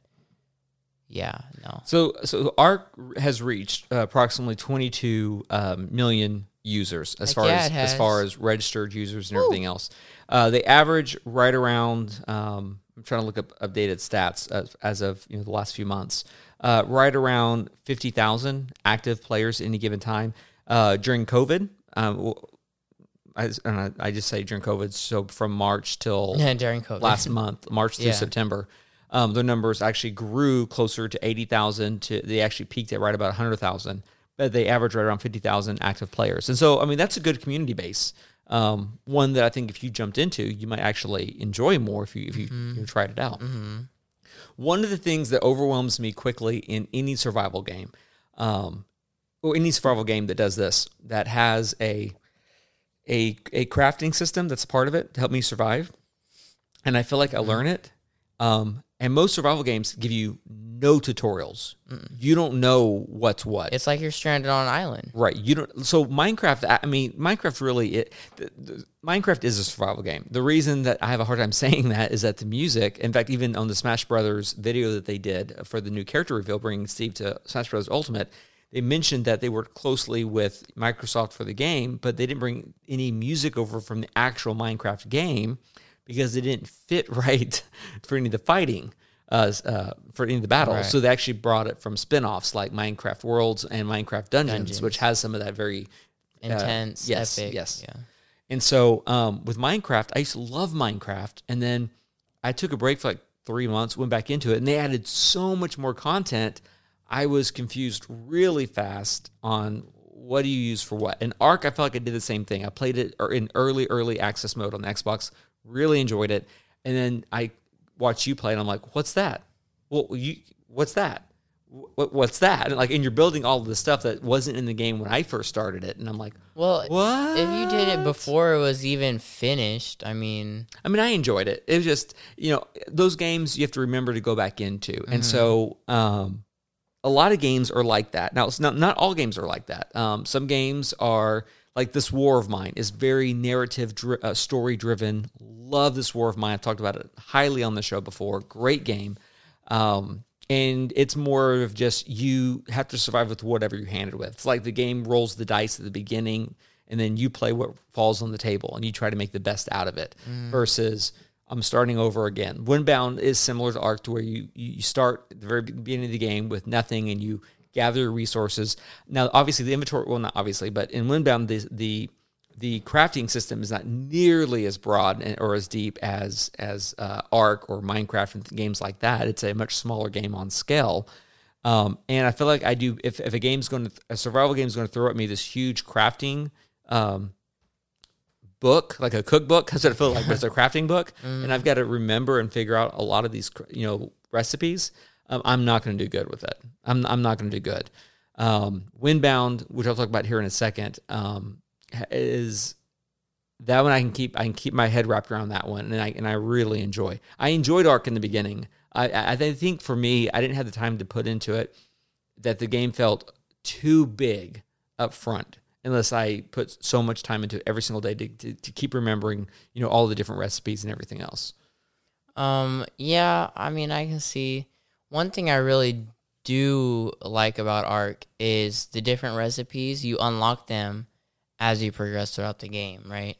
yeah, no. So, so Ark has reached uh, approximately 22 um, million users as Heck far yeah, as as far as registered users and everything else. Uh, they average right around. Um, I'm trying to look up updated stats as, as of you know the last few months. Uh, right around 50,000 active players at any given time uh, during COVID. Um, I, and I, I just say during COVID, so from March till During COVID. last month, March through Yeah. September, um, their numbers actually grew closer to 80,000 to they actually peaked at right about 100,000, but they average right around 50,000 active players. And so, I mean, that's a good community base. Um, one that I think if you jumped into, you might actually enjoy more if you if you, you tried it out. One of the things that overwhelms me quickly in any survival game, um, or any survival game that does this, that has a a a crafting system that's part of it to help me survive, and I feel like I learn it. Um, and most survival games give you no tutorials. You don't know what's what. It's like you're stranded on an island. Right. You don't. So Minecraft. I mean, Minecraft really. It, the, the, Minecraft is a survival game. The reason that I have a hard time saying that is that the music. In fact, even on the Smash Brothers video that they did for the new character reveal, bringing Steve to Smash Brothers Ultimate, they mentioned that they worked closely with Microsoft for the game, but they didn't bring any music over from the actual Minecraft game because it didn't fit right for any of the fighting. Uh, uh, for any of the battles, Right. so they actually brought it from spin-offs like Minecraft Worlds and Minecraft Dungeons, Dungeons. which has some of that very Intense, yes, epic. yes. Yeah. and so um, with Minecraft, I used to love Minecraft, and then I took a break for like three months, went back into it, and they added so much more content. I was confused really fast on what do you use for what. And Ark, I felt like I did the same thing. I played it er, in early, early access mode on the Xbox, really enjoyed it, and then I watch you play, and I'm like, what's that? Well, you, what's that? What, what's that? And like, and you're building all of the stuff that wasn't in the game when I first started it, and I'm like, Well, what? if you did it before it was even finished, I mean, I mean, I enjoyed it. It was just, you know, those games you have to remember to go back into. And so, um, a lot of games are like that. Now, it's not, not all games are like that. Um, some games are like this War of Mine is very narrative, dri- uh, story driven. Love this War of Mine. I've talked about it highly on the show before. Great game. Um, and it's more of just you have to survive with whatever you're handed with. It's like the game rolls the dice at the beginning, and then you play what falls on the table, and you try to make the best out of it. Versus I'm starting over again. Windbound is similar to Ark, to where you you start at the very beginning of the game with nothing, and you gather your resources. Now, obviously, the inventory well, not obviously, but in Windbound, the the the crafting system is not nearly as broad or as deep as as uh, Ark or Minecraft and games like that. It's a much smaller game on scale, um, and I feel like I do. If, if a game's going to a survival game is going to throw at me this huge crafting um, book, like a cookbook, that's what I feel like. It's a crafting book, and I've got to remember and figure out a lot of these you know recipes. Um, I'm not going to do good with it. I'm I'm not going to do good. Um, Windbound, which I'll talk about here in a second, um, is that one I can keep I can keep my head wrapped around that one, and I and I really enjoy. I enjoyed Ark in the beginning. I I, I think for me, I didn't have the time to put into it that the game felt too big up front unless I put so much time into it every single day to, to, to keep remembering, you know, all the different recipes and everything else. Um, yeah, I mean, I can see one thing I really do like about Ark is the different recipes. You unlock them as you progress throughout the game, right?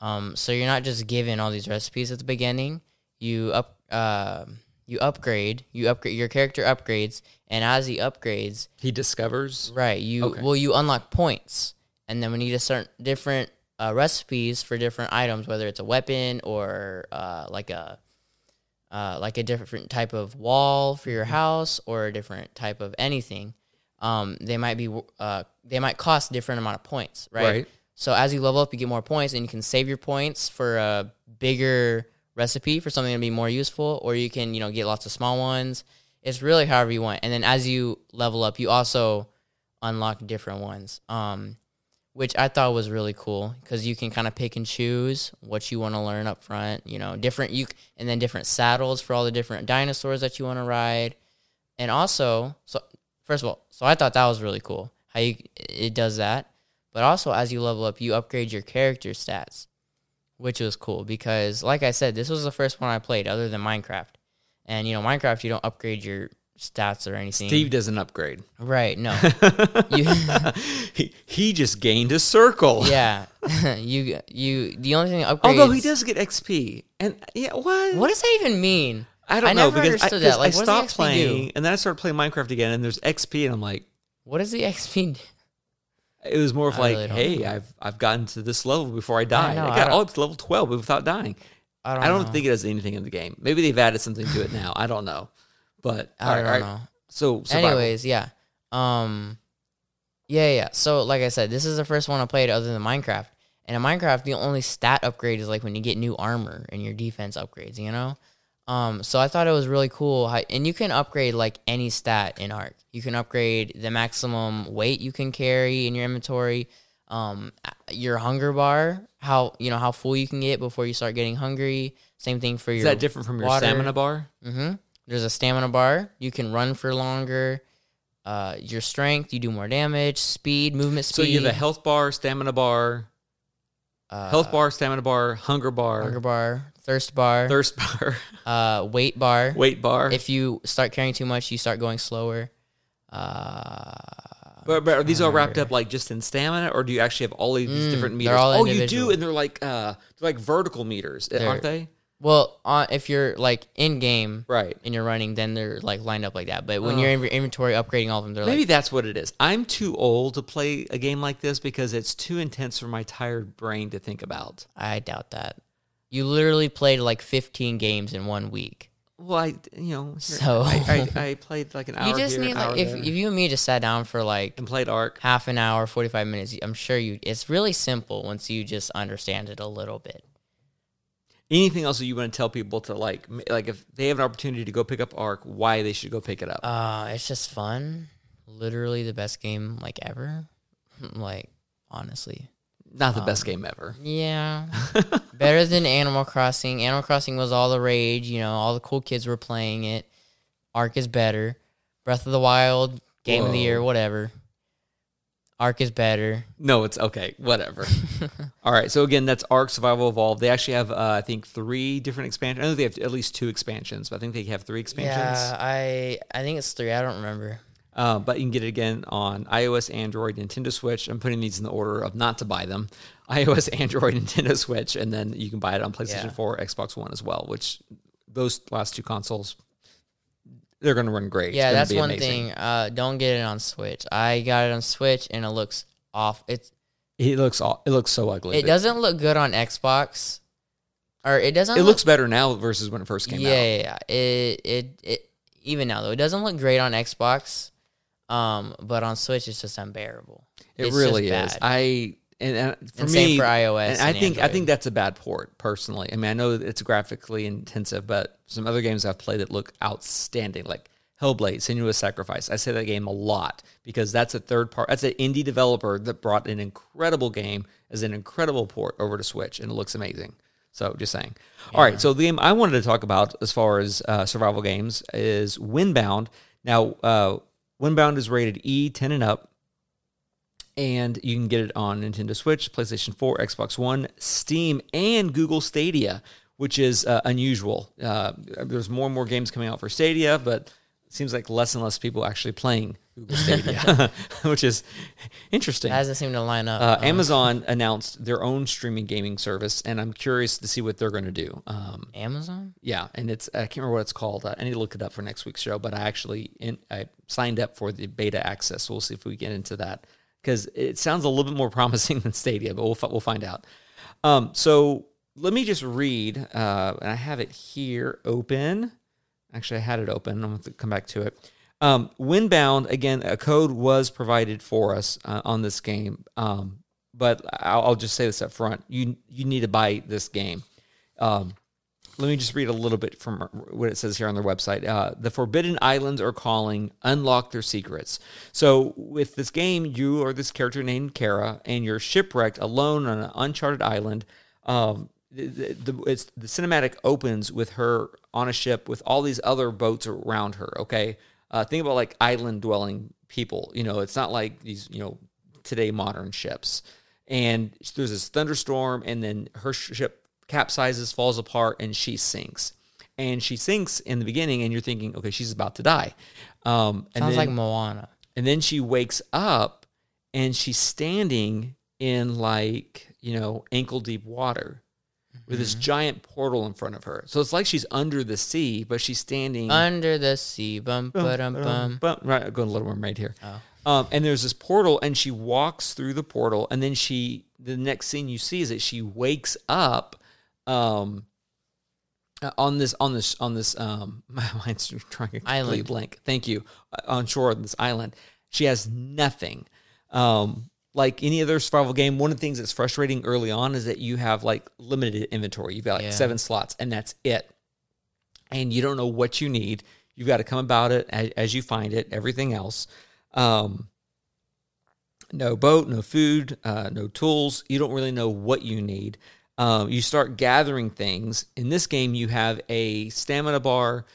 Um, so you're not just given all these recipes at the beginning. You up, uh, you upgrade. You upgrade your character upgrades, and as he upgrades, He discovers Right. You Okay. well, you unlock points, and then we need a certain different uh, recipes for different items, whether it's a weapon or uh, like a uh, like a different type of wall for your house or a different type of anything. Um, they might be uh, they might cost different amount of points, right? Right. So as you level up, you get more points, and you can save your points for a bigger recipe for something to be more useful, or you can you know get lots of small ones. It's really however you want. And then as you level up, you also unlock different ones, um, which I thought was really cool because you can kind of pick and choose what you want to learn up front. You know, different you and then different saddles for all the different dinosaurs that you want to ride, and also so first of all, so I thought that was really cool how you it does that. But also, as you level up, you upgrade your character stats, which was cool because, like I said, this was the first one I played other than Minecraft. And you know, Minecraft, you don't upgrade your stats or anything. Steve doesn't upgrade. right? No, you, he, he just gained a circle. yeah, you you. The only thing upgrades. Although he does get XP. And yeah, what? What does that even mean? I don't I know never because I, understood that. Like, I stopped XP do? playing and then I started playing Minecraft again and there's XP and I'm like, What does the XP? do? it was more of I like, really hey, know. I've I've gotten to this level before I died. know, I, I got all up to level twelve without dying. I don't. I don't think it has anything in the game. Maybe they've added something to it now. I don't know. But I don't right, all right. know. So survival. Anyways, yeah. Um yeah, yeah. So like I said, this is the first one I played other than Minecraft. And in Minecraft, the only stat upgrade is like when you get new armor and your defense upgrades, you know? Um so I thought it was really cool how, and you can upgrade like any stat in Ark. You can upgrade the maximum weight you can carry in your inventory, um your hunger bar, how you know how full you can get before you start getting hungry. Same thing for is your that different from your water. stamina bar? Mm-hmm. There's a stamina bar. You can run for longer. Uh, your strength, you do more damage. Speed, movement speed. So you have a health bar, stamina bar, uh, health bar, stamina bar, hunger bar, hunger bar, thirst bar, thirst bar, uh, weight bar. weight bar. If you start carrying too much, you start going slower. Uh, But, but are these all wrapped up like just in stamina, or do you actually have all of these Mm, different meters? all oh, you do, and they're like uh, they're like vertical meters, They're- aren't they? Well, uh, if you're like in game Right. and you're running, then they're like lined up like that. But when Oh. you're in your inventory upgrading all of them, they're like, Maybe like that's what it is. I'm too old to play a game like this because it's too intense for my tired brain to think about. I doubt that. You literally played like 15 games in one week. Well, I you know, So- I, I, I played like an hour you just here, need like if, if you and me just sat down for like and played Ark. half an hour, forty five minutes, I'm sure you. It's really simple once you just understand it a little bit. Anything else that you want to tell people to like, like if they have an opportunity to go pick up Ark, why they should go pick it up? Uh, it's just fun. Literally the best game like ever. like honestly, Not the um, best game ever. yeah, better than Animal Crossing. Animal Crossing was all the rage. You know, all the cool kids were playing it. Ark is better. Breath of the Wild, Game of the Year, whatever. Ark is better. No, it's okay. Whatever. All right. So again, that's Ark Survival Evolved. They actually have, uh, I think, three different expansions. I know they have at least two expansions, but I think they have three expansions. Yeah, I I think it's three. I don't remember. Uh, but you can get it again on iOS, Android, Nintendo Switch. I'm putting these in the order of not to buy them. iOS, Android, Nintendo Switch, and then you can buy it on PlayStation Yeah. 4, Xbox One as well. Which those last two consoles, they're going to run great. Yeah, that's one amazing. thing. Uh, don't get it on Switch. I got it on Switch and it looks off. It's It looks aw- it looks so ugly. it doesn't look good on Xbox, or it doesn't. It look, looks better now versus when it first came yeah, out. yeah, yeah. It it it even now though it doesn't look great on Xbox, um, but on Switch it's just unbearable. It It's really is. I and, and for and me, for iOS. and I think I think that's a bad port personally. I mean, I know it's graphically intensive, but some other games I've played that look outstanding, like Hellblade: Senua's Sacrifice. I say that game a lot because that's a third part. That's an indie developer that brought an incredible game as an incredible port over to Switch, and it looks amazing. So, just saying. All right, so the game I wanted to talk about as far as uh, survival games is Windbound. Now, uh, Windbound is rated E, 10 and up and you can get it on Nintendo Switch, PlayStation 4, Xbox One, Steam, and Google Stadia, which is uh, unusual. Uh, there's more and more games coming out for Stadia, but it seems like less and less people actually playing Google Stadia, which is interesting. It hasn't seemed to line up. Uh, Um, Amazon announced their own streaming gaming service, and I'm curious to see what they're going to do. Um, Amazon. yeah, and it's I can't remember what it's called. I need to look it up for next week's show. But I actually in, I signed up for the beta access. So we'll see if we get into that because it sounds a little bit more promising than Stadia, but we'll we'll find out. Um, so let me just read, uh, and I have it here open. Actually, I had it open. I'm going to come back to it. Um, Windbound again, a code was provided for us uh, on this game, um, but I'll, I'll just say this up front: you you need to buy this game. Um, let me just read a little bit from what it says here on their website. Uh, the Forbidden Islands are calling, unlock their secrets. So, with this game, you are this character named Kara, and you're shipwrecked alone on an uncharted island. Um, the, the, the- cinematic opens with her on a ship with all these other boats around her. Okay, uh, think about like island dwelling people. You know, it's not like these you know today modern ships. And there's this thunderstorm, and then her ship capsizes, falls apart, and she sinks. And she sinks in the beginning, and you're thinking, okay, she's about to die. Um, and Sounds then, like Moana. and then she wakes up, and she's standing in like you know ankle deep water with this Mm-hmm. giant portal in front of her. So it's like she's under the sea, but she's standing Under the sea, bum ba dum bum. but right, I'm going a little mermaid here. Oh. Um, and there's this portal, and she walks through the portal, and then she. The next scene you see is that she wakes up, um, uh, on this on this on this um, my mind's trying to completely Island. blank. Thank you. Uh, on shore on this island, she has nothing. Um, like any other survival game, one of the things that's frustrating early on is that you have like limited inventory. You've got like Yeah. seven slots, and that's it and you don't know what you need. You've got to come about it as, as you find it. Everything else, um, no boat, no food, uh, no tools. You don't really know what you need. Um, you start gathering things. In this game, you have a stamina bar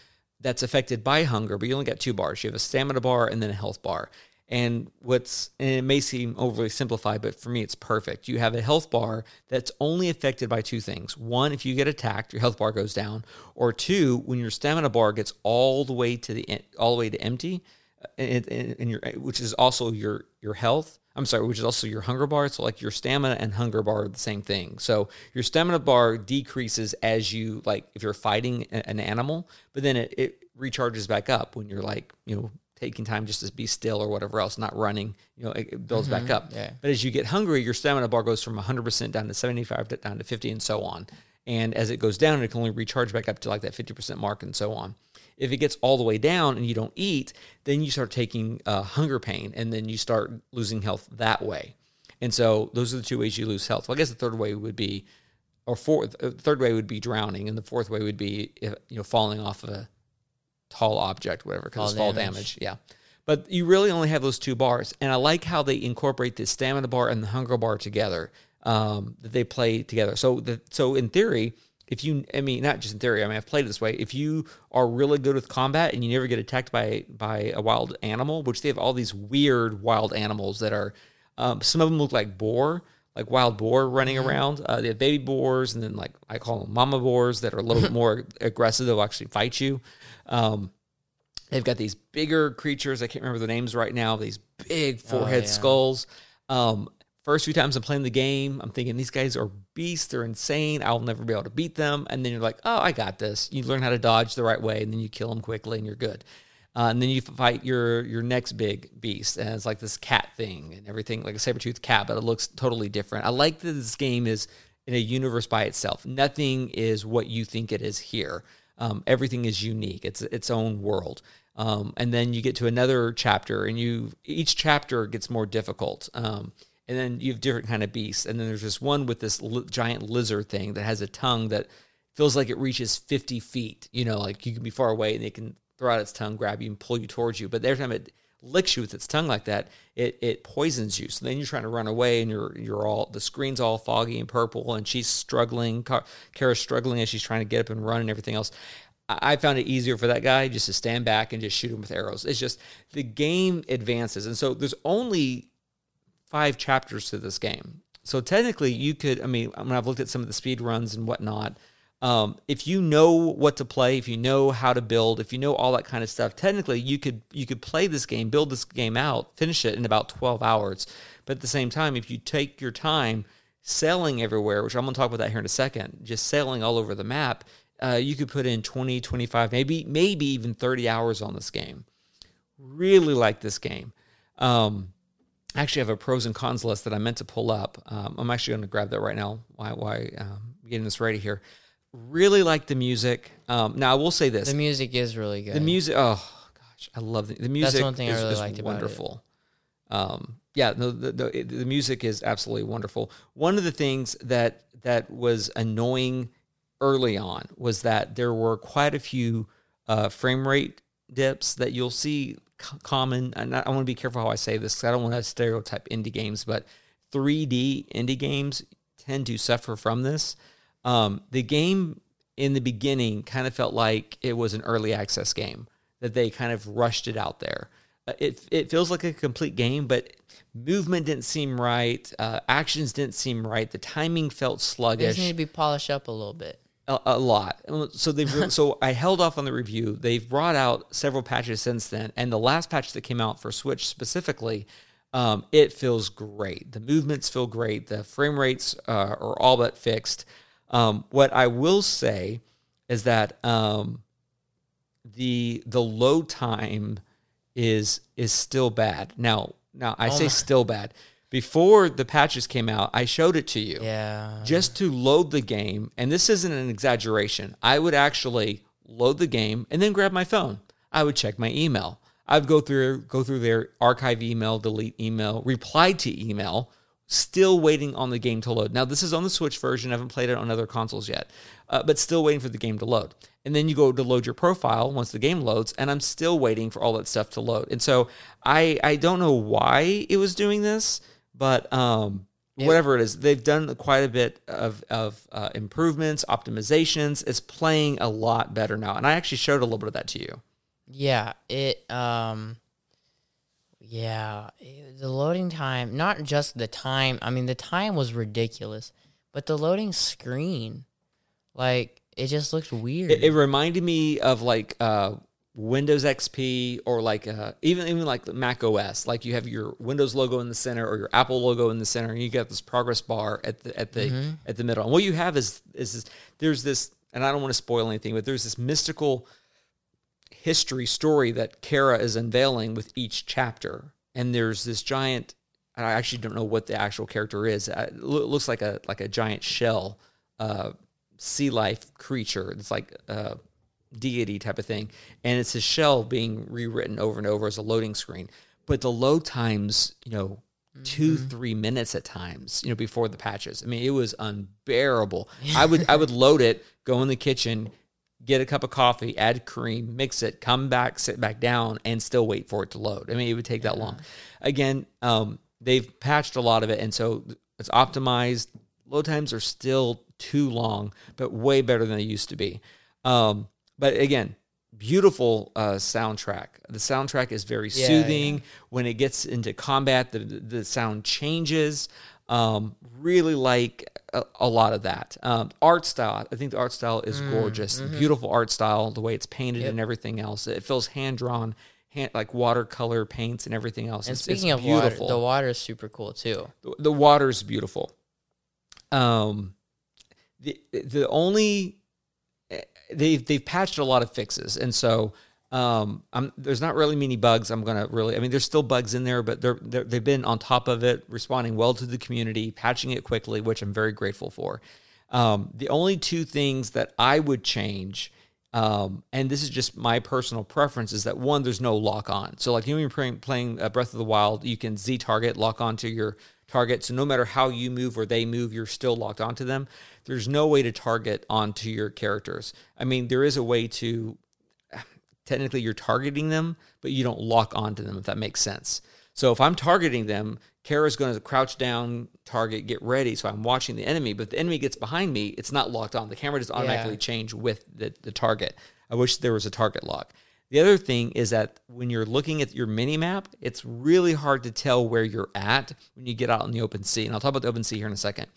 that's affected by hunger, but you only got two bars. You have a stamina bar and then a health bar. And what's and it may seem overly simplified, but for me it's perfect. You have a health bar that's only affected by two things. One, if you get attacked, your health bar goes down, or two, when your stamina bar gets all the way to the all the way to empty, and, and, and your which is also your your health. I'm sorry, which is also your hunger bar. So like your stamina and hunger bar are the same thing. So your stamina bar decreases as you like if you're fighting an animal, but then it, it recharges back up when you're like you know taking time just to be still or whatever else, not running. You know, it, it builds back mm-hmm. up. yeah. But as you get hungry, your stamina bar goes from 100% down to 75 to- down to 50 and so on. and as it goes down, it can only recharge back up to like that 50% mark and so on. If it gets all the way down and you don't eat, then you start taking uh, hunger pain and then you start losing health that way. And so those are the two ways you lose health. Well, I guess the third way would be, or fourth, uh, third way would be drowning, and the fourth way would be if, you know falling off of a tall object, whatever, because fall damage. damage. Yeah. But you really only have those two bars, and I like how they incorporate the stamina bar and the hunger bar together. Um, that they play together. So the so in theory, if you I mean not just in theory, I mean I've played it this way. If you are really good with combat and you never get attacked by by a wild animal, which they have all these weird wild animals that are um, some of them look like boar, like wild boar running mm-hmm. around. Uh, they have baby boars, and then like I call them mama boars that are a little bit more aggressive. They'll actually fight you. Um, they've got these bigger creatures. I can't remember the names right now. These big oh, forehead oh, yeah. skulls. Um, first few times I'm playing the game, I'm thinking these guys are beasts. They're insane. I'll never be able to beat them. And then you're like, oh, I got this. You learn how to dodge the right way, and then you kill them quickly, and you're good. Uh, and then you fight your your next big beast, and it's like this cat thing and everything, like a saber tooth cat, but it looks totally different. I like that this game is in a universe by itself. Nothing is what you think it is here. Um, everything is unique. It's its own world. Um, and then you get to another chapter, and you each chapter gets more difficult. Um, and then you have different kind of beasts. And then there's this one with this li- giant lizard thing that has a tongue that feels like it reaches 50 feet. You know, like you can be far away and it can throw out its tongue, grab you, and pull you towards you. But every time it licks you with its tongue like that, it it poisons you. So then you're trying to run away, and you're you're all the screen's all foggy and purple, and she's struggling. Kara's struggling as she's trying to get up and run and everything else. I found it easier for that guy just to stand back and just shoot him with arrows. It's just the game advances, and so there's only five chapters to this game. So technically, you could. I mean, when I've looked at some of the speed runs and whatnot, um, if you know what to play, if you know how to build, if you know all that kind of stuff, technically you could you could play this game, build this game out, finish it in about 12 hours. But at the same time, if you take your time sailing everywhere, which I'm going to talk about that here in a second, just sailing all over the map, uh, you could put in 20, 25, maybe maybe even 30 hours on this game. Really like this game. Um, I actually have a pros and cons list that I meant to pull up. Um, I'm actually going to grab that right now. Why? Why? Um, getting this ready here. Really like the music. Um, now I will say this: the music is really good. The music, oh gosh, I love the, the music. That's one thing is, I really liked wonderful. about it. Um, yeah, no, the, the the music is absolutely wonderful. One of the things that that was annoying early on was that there were quite a few uh, frame rate dips that you'll see common. And I, want to be careful how I say this because I don't want to stereotype indie games, but 3D indie games tend to suffer from this. Um, the game in the beginning kind of felt like it was an early access game that they kind of rushed it out there. Uh, it it feels like a complete game, but movement didn't seem right, uh, actions didn't seem right, the timing felt sluggish. It need to be polished up a little bit. A, a lot. So they've so I held off on the review. They've brought out several patches since then, and the last patch that came out for Switch specifically, um, it feels great. The movements feel great. The frame rates uh, are all but fixed. Um, what I will say is that um, the the load time is is still bad. Now now I oh say my. still bad. Before the patches came out, I showed it to you. Yeah. Just to load the game, and this isn't an exaggeration. I would actually load the game and then grab my phone. I would check my email. I'd go through go through their archive email, delete email, reply to email, Still waiting on the game to load. Now, this is on the Switch version. I haven't played it on other consoles yet, uh, but still waiting for the game to load. And then you go to load your profile once the game loads, and I'm still waiting for all that stuff to load. And so I I don't know why it was doing this, but um, yeah. whatever it is, they've done quite a bit of of uh, improvements, optimizations. It's playing a lot better now, and I actually showed a little bit of that to you. Yeah, it um yeah, the loading time, not just the time. I mean, the time was ridiculous, but the loading screen, like, it just looked weird. It, it reminded me of like uh, Windows XP or like uh, even even like Mac OS. Like you have your Windows logo in the center or your Apple logo in the center, and you get this progress bar at the at the mm-hmm. at the middle. And what you have is is this, there's this, and I don't want to spoil anything, but there's this mystical history story that Kara is unveiling with each chapter. And there's this giant. I actually don't know what the actual character is. It looks like a like a giant shell uh, sea life creature. It's like a deity type of thing, and it's a shell being rewritten over and over as a loading screen. But the load times, you know, two three minutes at times you know before the patches. I mean it was unbearable. I would i would load it go in the kitchen get a cup of coffee add cream mix it come back sit back down and still wait for it to load. I mean it would take that long. Again um, they've patched a lot of it and so it's optimized. Load times are still too long but way better than they used to be. Um, but again beautiful uh, soundtrack. The soundtrack is very Yeah, soothing. When it gets into combat, the the sound changes. Um, really like a, a lot of that um, art style. I think the art style is gorgeous, beautiful art style. The way it's painted Yep. and everything else. It feels hand drawn, hand like watercolor paints and everything else. And It's- it's speaking of water, beautiful. the water is super cool too. the, the is beautiful. Um, the the only they've they've patched a lot of fixes, and so um, I'm, there's not really many bugs. I'm gonna really, I mean, there's still bugs in there, but they're, they're they've been on top of it, responding well to the community, patching it quickly, which I'm very grateful for. Um, the only two things that I would change. Um, and this is just my personal preference is that one, there's no lock on. So like you know, you're playing, playing uh, Breath of the Wild, you can Z target, lock onto your target. So no matter how you move or they move, you're still locked onto them. There's no way to target onto your characters. I mean, there is a way to technically you're targeting them, but you don't lock onto them, if that makes sense. So if I'm targeting them, Kara's going to crouch down, target, get ready. So I'm watching the enemy, but if the enemy gets behind me, it's not locked on. The camera just automatically Yeah. change with the, the target. I wish there was a target lock. The other thing is that when you're looking at your mini map, it's really hard to tell where you're at when you get out in the open sea. And I'll talk about the open sea here in a second.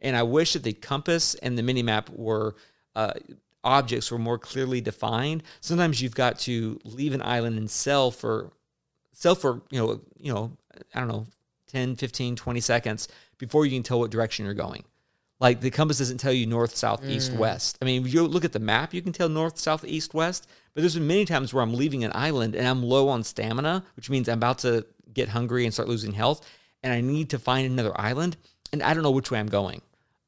And I wish that the compass and the mini map were uh, objects were more clearly defined. Sometimes you've got to leave an island and sell for sell for you know you know I don't know 10, 15, 20 seconds before you can tell what direction you're going. Like the compass doesn't tell you north, south, east, west. I mean, if you look at the map, you can tell north, south, east, west. But there's been many times where I'm leaving an island and I'm low on stamina, which means I'm about to get hungry and start losing health, and I need to find another island, and I don't know which way I'm going.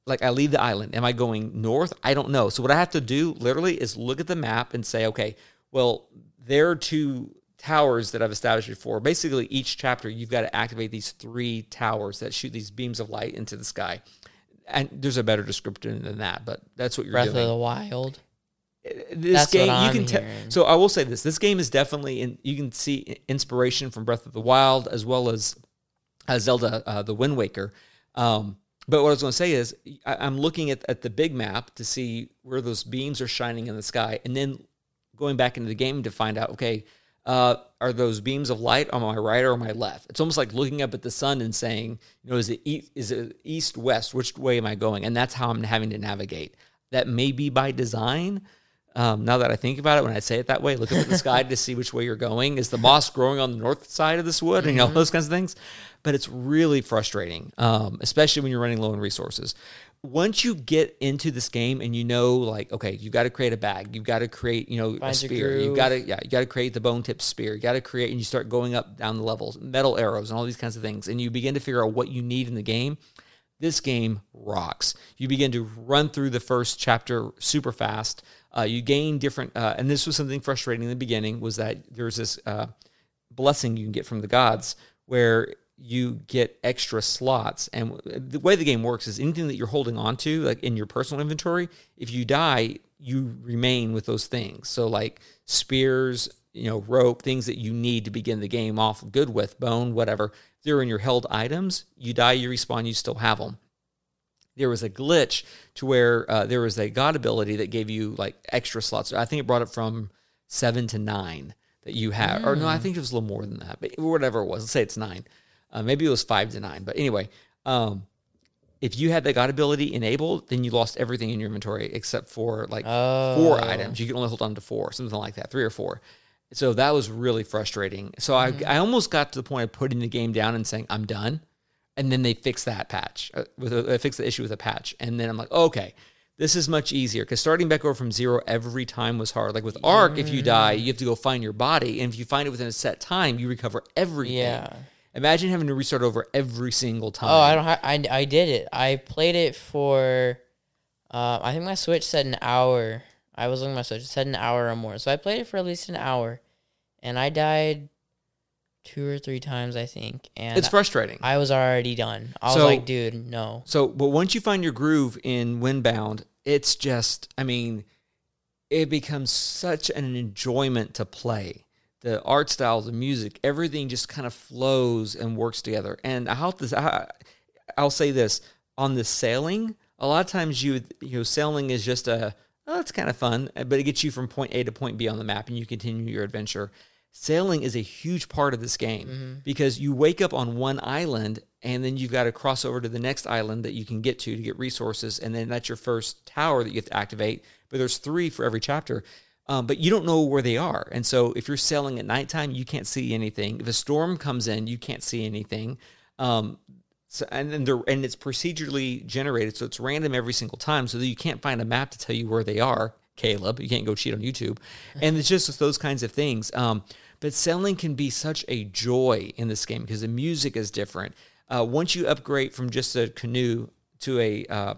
Like I leave the island, am I going north? I don't know. So what I have to do literally is look at the map and say, okay, well, there are two towers that I've established before. Basically, each chapter you've got to activate these three towers that shoot these beams of light into the sky. And there's a better description than that, but that's what you're Breath doing Breath of the Wild. this That's game you can tell so i will say this this game is definitely in you can see inspiration from breath of the wild as well as uh, zelda uh, the wind waker um, but what i was going to say is I, i'm looking at, at the big map to see where those beams are shining in the sky and then going back into the game to find out okay uh, are those beams of light on my right or on my left? It's almost like looking up at the sun and saying you know is it is it east west which way am i going? And that's how i'm having to navigate. That may be by design um, now that I think about it, when I say it that way, look up at the sky to see which way you're going. Is the moss growing on the north side of this wood? And, you know, those kinds of things. But it's really frustrating, um, especially when you're running low on resources. Once you get into this game and you know, like, okay, you got to create a bag, you've got to create, you know, a Find your spear, you got to, yeah, you got to create the bone tip spear, you got to create, and you start going up down the levels, metal arrows, and all these kinds of things, and you begin to figure out what you need in the game this game rocks. You begin to run through the first chapter super fast. Uh, you gain different, uh, and this was something frustrating in the beginning was that there's this uh, blessing you can get from the gods where you get extra slots. And the way the game works is anything that you're holding on to, like in your personal inventory, if you die, you remain with those things. So like spears, you know, rope, things that you need to begin the game off good with, bone, whatever. They're in your held items, you die, you respawn, you still have them there was a glitch to where uh, there was a god ability that gave you like extra slots. I think it brought it from seven to nine that you had, or no, I think it was a little more than that, but whatever it was. Let's say it's nine. Uh, maybe it was five to nine, but anyway, um, if you had the god ability enabled, then you lost everything in your inventory except for like four items. You could only hold on to four, something like that, three or four. So that was really frustrating. So I, I almost got to the point of putting the game down and saying I'm done and then they fix that patch uh, with a, they fix the issue with a patch and then i'm like okay this is much easier because starting back over from zero every time was hard like with Ark if you die you have to go find your body and if you find it within a set time you recover everything Yeah. imagine having to restart over every single time Oh, I don't. Ha- I I did it. I played it for Uh, I think my Switch said an hour. I was looking at my Switch. It said an hour or more. So I played it for at least an hour, and I died two or three times, I think. And It's frustrating. I was already done. I was like, dude, no. So, but once you find your groove in Windbound, it's just, I mean, it becomes such an enjoyment to play. The art style, the music, everything just kind of flows and works together. And I hope this, I, I'll say this on the sailing, a lot of times you, you know, sailing is just a, oh, it's kind of fun, but it gets you from point A to point B on the map and you continue your adventure. Sailing is a huge part of this game because you wake up on one island and then you've got to cross over to the next island that you can get to to get resources. And then that's your first tower that you have to activate. But there's three for every chapter. Um, but you don't know where they are. And so if you're sailing at nighttime, you can't see anything. If a storm comes in, you can't see anything. Um, so, and then they're, and it's procedurally generated, so it's random every single time, so that you can't find a map to tell you where they are. Caleb, you can't go cheat on YouTube, and it's just those kinds of things. Um, but selling can be such a joy in this game because the music is different. Uh, once you upgrade from just a canoe to a uh,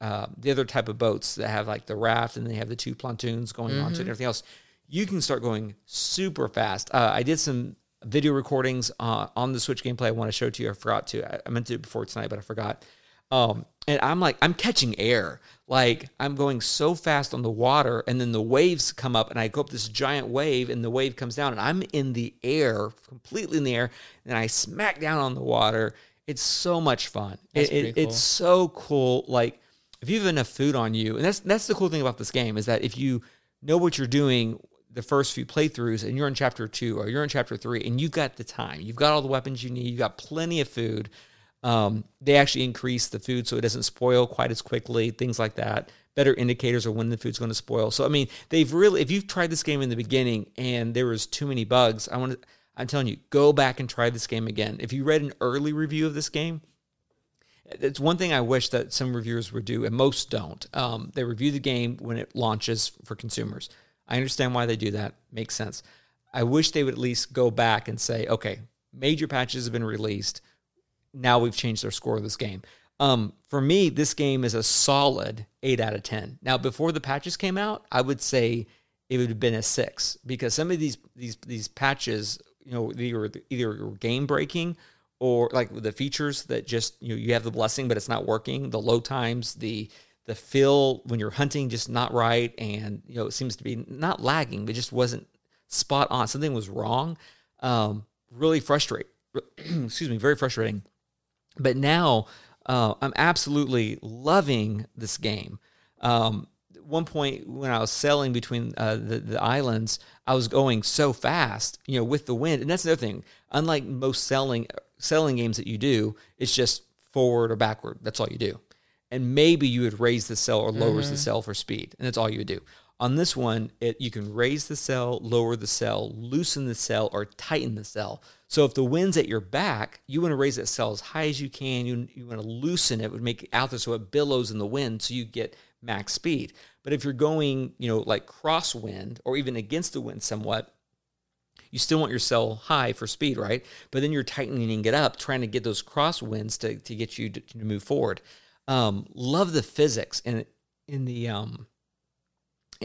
uh, the other type of boats that have like the raft and they have the two pontoons going on to it and everything else, you can start going super fast. Uh, I did some video recordings uh, on the Switch gameplay. I want to show to you. I forgot to. I, I meant to do it before tonight, but I forgot. Um, and I'm like, I'm catching air. Like I'm going so fast on the water, and then the waves come up, and I go up this giant wave, and the wave comes down, and I'm in the air, completely in the air, and I smack down on the water. It's so much fun. It- it- cool. It's so cool. Like if you have enough food on you, and that's that's the cool thing about this game is that if you know what you're doing the first few playthroughs and you're in chapter two or you're in chapter three and you've got the time, you've got all the weapons you need, you've got plenty of food. Um, they actually increase the food so it doesn't spoil quite as quickly, things like that. Better indicators of when the food's going to spoil. So I mean, they've really if you've tried this game in the beginning and there was too many bugs, I want to I'm telling you, go back and try this game again. If you read an early review of this game, it's one thing I wish that some reviewers would do, and most don't. Um, they review the game when it launches for consumers. I understand why they do that; makes sense. I wish they would at least go back and say, okay, major patches have been released. Now we've changed their score of this game. Um, for me, this game is a solid eight out of ten. Now, before the patches came out, I would say it would have been a six because some of these these these patches, you know, either either game breaking or like the features that just you know you have the blessing but it's not working the low times the the feel when you're hunting just not right and you know it seems to be not lagging but just wasn't spot on something was wrong um really frustrating excuse me very frustrating but now uh, i'm absolutely loving this game um one point when I was sailing between uh, the the islands, I was going so fast, you know, with the wind. And that's another thing. Unlike most sailing sailing games that you do, it's just forward or backward. That's all you do. And maybe you would raise the cell or lowers the mm-hmm. cell for speed, and that's all you would do. On this one, it you can raise the cell, lower the cell, loosen the cell, or tighten the cell. So if the wind's at your back, you want to raise that cell as high as you can. You, you want to loosen it, would make it out there so it billows in the wind, so you get max speed. But if you're going, you know, like crosswind or even against the wind somewhat, you still want your cell high for speed, right? But then you're tightening it up, trying to get those crosswinds to, to get you to, to move forward. Um, love the physics in in the um,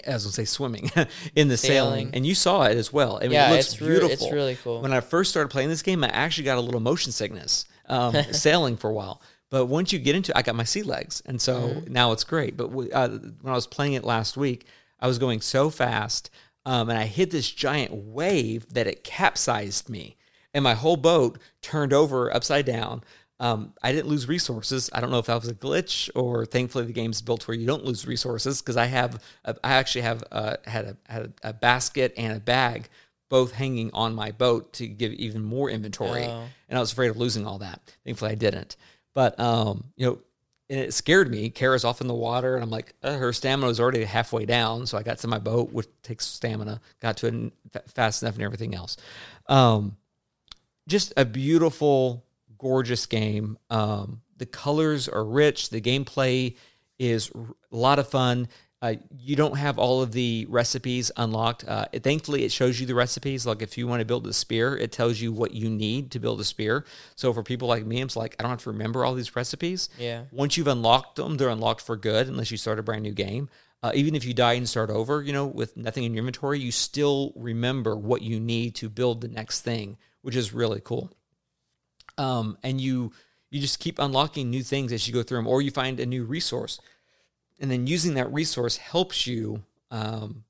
as I say, swimming in the sailing. Sailing. and you saw it as well. I mean, yeah, it looks it's re- beautiful. it's really cool. When I first started playing this game, I actually got a little motion sickness um, sailing for a while. But once you get into I got my sea legs, and so Mm-hmm. now it's great. But w- uh, when I was playing it last week, I was going so fast, um, and I hit this giant wave that it capsized me, and my whole boat turned over upside down. Um, I didn't lose resources. I don't know if that was a glitch or thankfully the game's built where you don't lose resources because I have a, I actually have uh, had a had a, basket and a bag both hanging on my boat to give even more inventory, Oh. and I was afraid of losing all that. Thankfully, I didn't. But um, you know, and it scared me. Kara's off in the water, and I'm like, uh, her stamina was already halfway down, so I got to my boat, which takes stamina, got to it fa- fast enough, and everything else. Um, just a beautiful, gorgeous game. Um, the colors are rich. The gameplay is a lot of fun. Uh, you don't have all of the recipes unlocked. Uh, it, thankfully, it shows you the recipes. Like if you want to build a spear, it tells you what you need to build a spear. So for people like me, it's like I don't have to remember all these recipes. Yeah. Once you've unlocked them, they're unlocked for good, unless you start a brand new game. Uh, even if you die and start over, you know, with nothing in your inventory, you still remember what you need to build the next thing, which is really cool. Um, and you you just keep unlocking new things as you go through them, or you find a new resource. And then using that resource helps you um,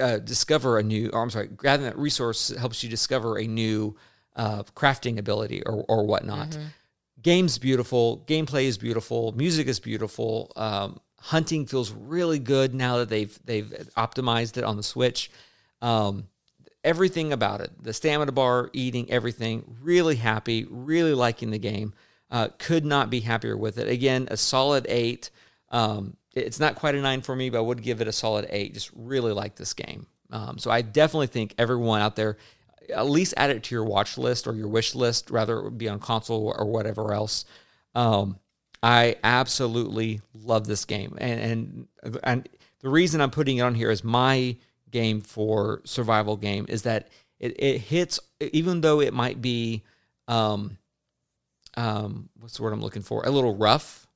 uh, discover a new or i'm sorry grabbing that resource helps you discover a new uh, crafting ability or, or whatnot. Mm-hmm. game's beautiful gameplay is beautiful music is beautiful um, hunting feels really good now that they've they've optimized it on the switch. Um, everything about it. The stamina bar eating everything. Really happy really liking the game. Uh, could not be happier with it. Again a solid eight. Um, it's not quite a nine for me but i would give it a solid eight. Just really like this game. Um, so i definitely think everyone out there at least add it to your watch list or your wish list rather it would be on console or whatever else. Um, i absolutely love this game. And, and and the reason i'm putting it on here is my game for survival game is that it, it hits even though it might be um um what's the word i'm looking for? A little rough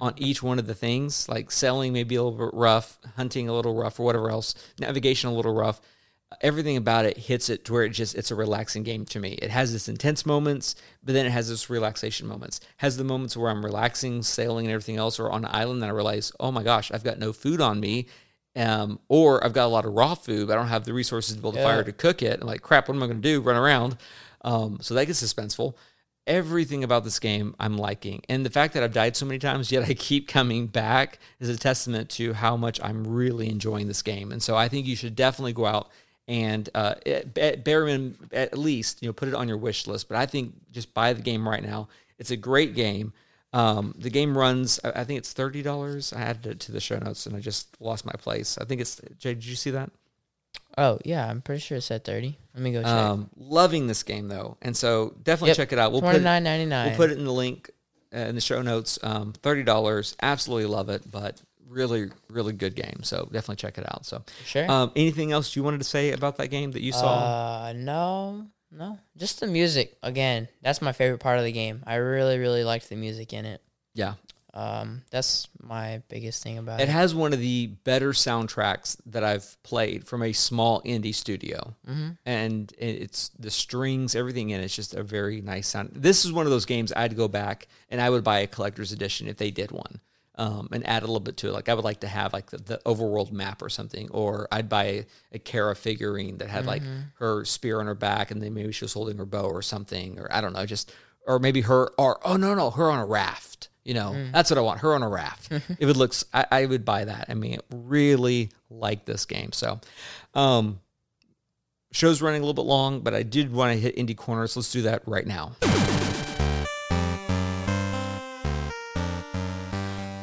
on each one of the things like selling maybe a little bit rough hunting a little rough or whatever else navigation a little rough. Everything about it hits it to where it just it's a relaxing game to me. It has this intense moments but then it has this relaxation moments. Has the moments where i'm relaxing sailing and everything else or on an island and i realize oh my gosh i've got no food on me um, or I've got a lot of raw food, but I don't have the resources to build a fire to cook it. I'm like, crap, what am I going to do? Run around. Um, so that gets suspenseful. Everything about this game I'm liking. And the fact that I've died so many times, yet I keep coming back, is a testament to how much I'm really enjoying this game. And so I think you should definitely go out and uh, at at bare minimum, at least, you know, put it on your wish list. But I think just buy the game right now. It's a great game. Um, the game runs, I I think it's thirty dollars. I added it to the show notes, and I just lost my place. I think it's Jay. Did you see that? Oh yeah, I'm pretty sure it said thirty. Let me go check. Um, loving this game though, and so definitely Yep. check it out. We'll put Twenty it, nine ninety nine. we'll put it in the link uh, in the show notes. Um, thirty dollars. Absolutely love it, but really, really good game. So definitely check it out. So, Sure. um, anything else you wanted to say about that game that you saw? Uh, no, no, just the music. Again, that's my favorite part of the game. I really, really liked the music in it. yeah, Um, that's my biggest thing about it it. has one of the better soundtracks that I've played from a small indie studio. mm-hmm. and it's the strings, everything in it's just a very nice sound. This is one of those games I'd go back and I would buy a collector's edition if they did one, um, and add a little bit to it. Like I would like to have like the, the overworld map or something, or I'd buy a, a Kara figurine that had like her spear on her back, and then maybe she was holding her bow or something, or I don't know, just or maybe her or oh no no her on a raft. You know, that's what I want. Her on a raft. it looks, I, I would buy that. I mean, really like this game. So, um, show's running a little bit long, but I did want to hit indie corners. Let's do that right now.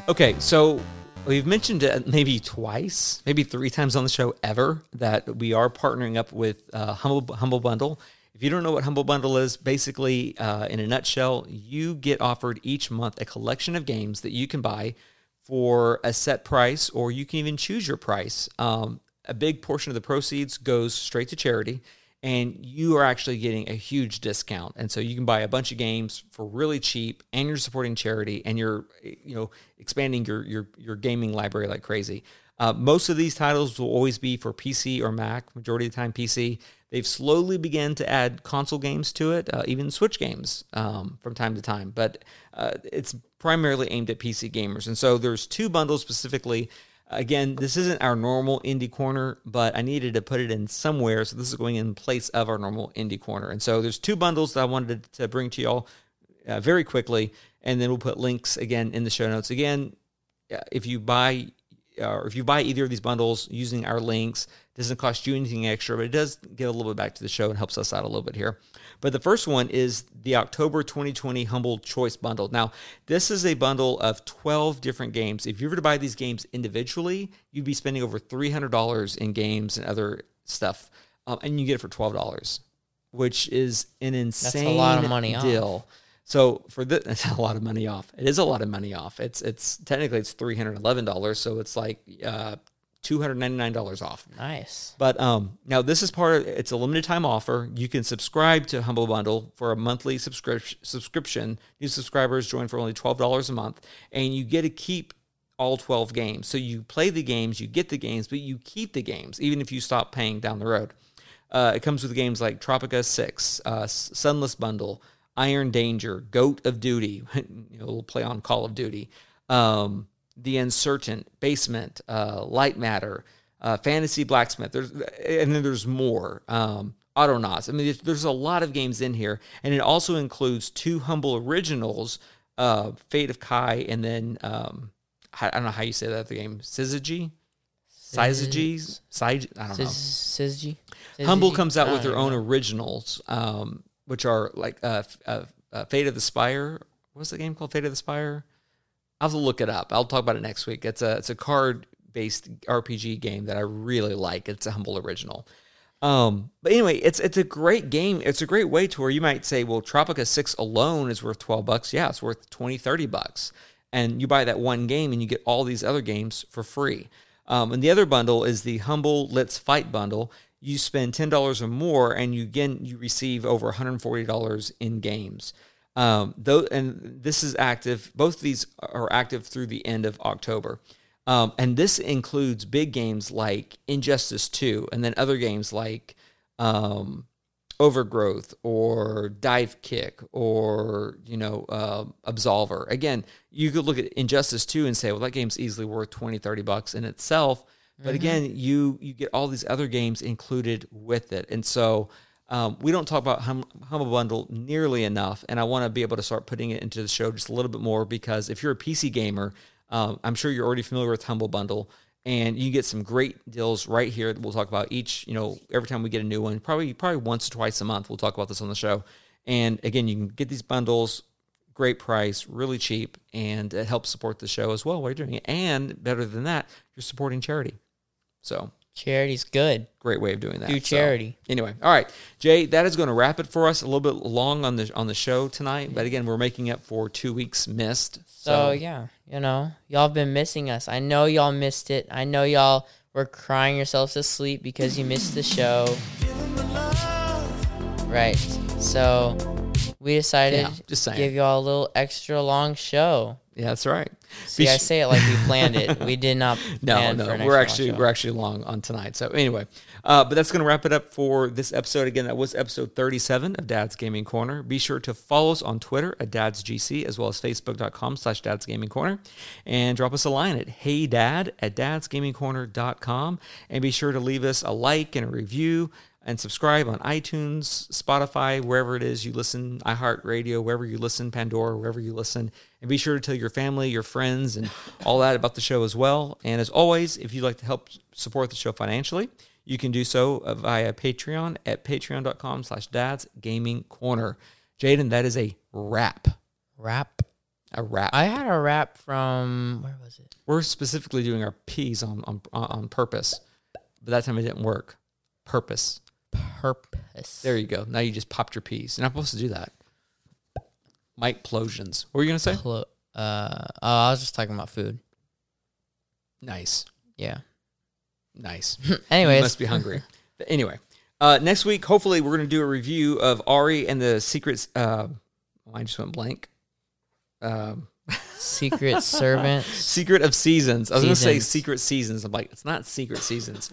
Okay, so we've mentioned it maybe twice, maybe three times on the show ever that we are partnering up with uh, Humble Humble Bundle. If you don't know what Humble Bundle is, basically, uh, in a nutshell, you get offered each month a collection of games that you can buy for a set price, or you can even choose your price. Um, a big portion of the proceeds goes straight to charity, and you are actually getting a huge discount. And so you can buy a bunch of games for really cheap, and you're supporting charity, and you're you know expanding your your your gaming library like crazy. Uh, most of these titles will always be for PC or Mac. Majority of the time, PC. They've slowly begun to add console games to it, uh, even Switch games um, from time to time. But uh, it's primarily aimed at PC gamers. And so there's two bundles specifically. Again, this isn't our normal indie corner, but I needed to put it in somewhere. So this is going in place of our normal indie corner. And so there's two bundles that I wanted to bring to y'all uh, very quickly. And then we'll put links again in the show notes. Again, uh, if you buy or if you buy either of these bundles using our links, it doesn't cost you anything extra, but it does give a little bit back to the show and helps us out a little bit here. But the first one is the October 2020 Humble Choice Bundle. Now, this is a bundle of 12 different games. If you were to buy these games individually, you'd be spending over $300 in games and other stuff, um, and you get it for $12, which is an insane lot of money off. deal. So for this, it's a lot of money off. It is a lot of money off. It's it's technically it's three hundred eleven dollars, so it's like uh, two hundred ninety nine dollars off. Nice. But um, now this is part of it's a limited time offer. You can subscribe to Humble Bundle for a monthly subscription. Subscription. New subscribers join for only twelve dollars a month, and you get to keep all twelve games. So you play the games, you get the games, but you keep the games even if you stop paying down the road. Uh, it comes with games like Tropico Six, uh, Sunless Bundle, Iron Danger, Goat of Duty. you know, we'll play on Call of Duty. Um, the Uncertain, Basement, uh, Light Matter, uh, Fantasy Blacksmith. There's and then there's more. Um, Autonauts. I mean, there's, there's a lot of games in here, and it also includes two humble originals, uh, Fate of Kai, and then um, I don't know how you say that the game, Syzygy, Syzygy, Syzygy. I don't know. Syzygy. Humble comes out with their own originals, um, which are like uh, uh, uh, Fate of the Spire. What's the game called? Fate of the Spire. I'll have to look it up. I'll talk about it next week. It's a it's a card based RPG game that I really like. It's a humble original. Um, but anyway, it's it's a great game. It's a great way to where you might say, well, Tropico 6 alone is worth 12 bucks. Yeah, it's worth 20, 30 bucks. And you buy that one game and you get all these other games for free. Um, and the other bundle is the Humble Let's Fight bundle. You spend ten dollars or more, and you again you receive over one hundred forty dollars in games. Um, though, and this is active. Both of these are active through the end of October. Um, and this includes big games like Injustice 2, and then other games like um, Overgrowth or Dive Kick or, you know, uh, Absolver. Again, you could look at Injustice 2 and say, well, that game's easily worth 20, 30 bucks in itself. But again, you you get all these other games included with it. And so um, we don't talk about hum, Humble Bundle nearly enough, and I want to be able to start putting it into the show just a little bit more because if you're a PC gamer, um, I'm sure you're already familiar with Humble Bundle, and you get some great deals right here. We'll talk about each, you know, every time we get a new one, probably probably once or twice a month. We'll talk about this on the show. And again, you can get these bundles, great price, really cheap, and it helps support the show as well while you're doing it. And better than that, you're supporting charity. So Charity's good. great way of doing that. Do So, charity. anyway, all right, Jay, that is going to wrap it for us. A little bit long on the on the show tonight, but again, we're making up for two weeks missed. So yeah, you know, y'all have been missing us. I know y'all missed it. I know y'all were crying yourselves to sleep because you missed the show. Right. So we decided Yeah, to give y'all a little extra long show. Yeah, that's right. See, Be I say it like we planned it. We did not. No, no, we're actually we're actually long on tonight. So anyway, uh, but that's going to wrap it up for this episode. Again, that was episode 37 of Dad's Gaming Corner. Be sure to follow us on Twitter at Dad's GC as well as Facebook.com slash Dad's Gaming Corner, and drop us a line at Hey Dad at dadsgamingcorner.com, and be sure to leave us a like and a review. And subscribe on iTunes, Spotify, wherever it is you listen, iHeartRadio, wherever you listen, Pandora, wherever you listen. And be sure to tell your family, your friends, and all that about the show as well. And as always, if you'd like to help support the show financially, you can do so via Patreon at patreon.com slash dads gaming corner. Jaden, that is a wrap. Wrap. A wrap. I had a wrap from where was it? We're specifically doing our P's on, on, on purpose, but that time it didn't work. Purpose. Purpose. There you go. Now you just popped your peas. You're not supposed to do that. Mike Plosions. What were you going to say? Clo- uh, oh, I was just talking about food. Nice. Yeah. Nice. Anyways, You must be hungry. But anyway, uh, next week, hopefully, we're going to do a review of Ary and the Secrets. Uh, I just went blank. Um, Secret Servants. Secret of Seasons. I was going to say Secret Seasons. I'm like, it's not Secret Seasons.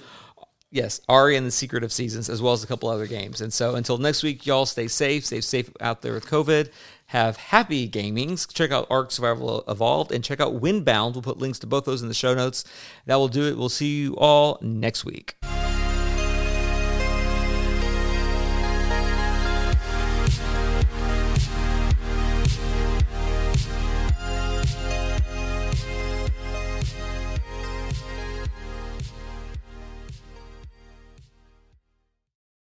Yes, Ary and the Secret of Seasons, as well as a couple other games. And so until next week, y'all stay safe. Stay safe out there with COVID. Have happy gamings. Check out Ark Survival Evolved and check out Windbound. We'll put links to both those in the show notes. That will do it. We'll see you all next week.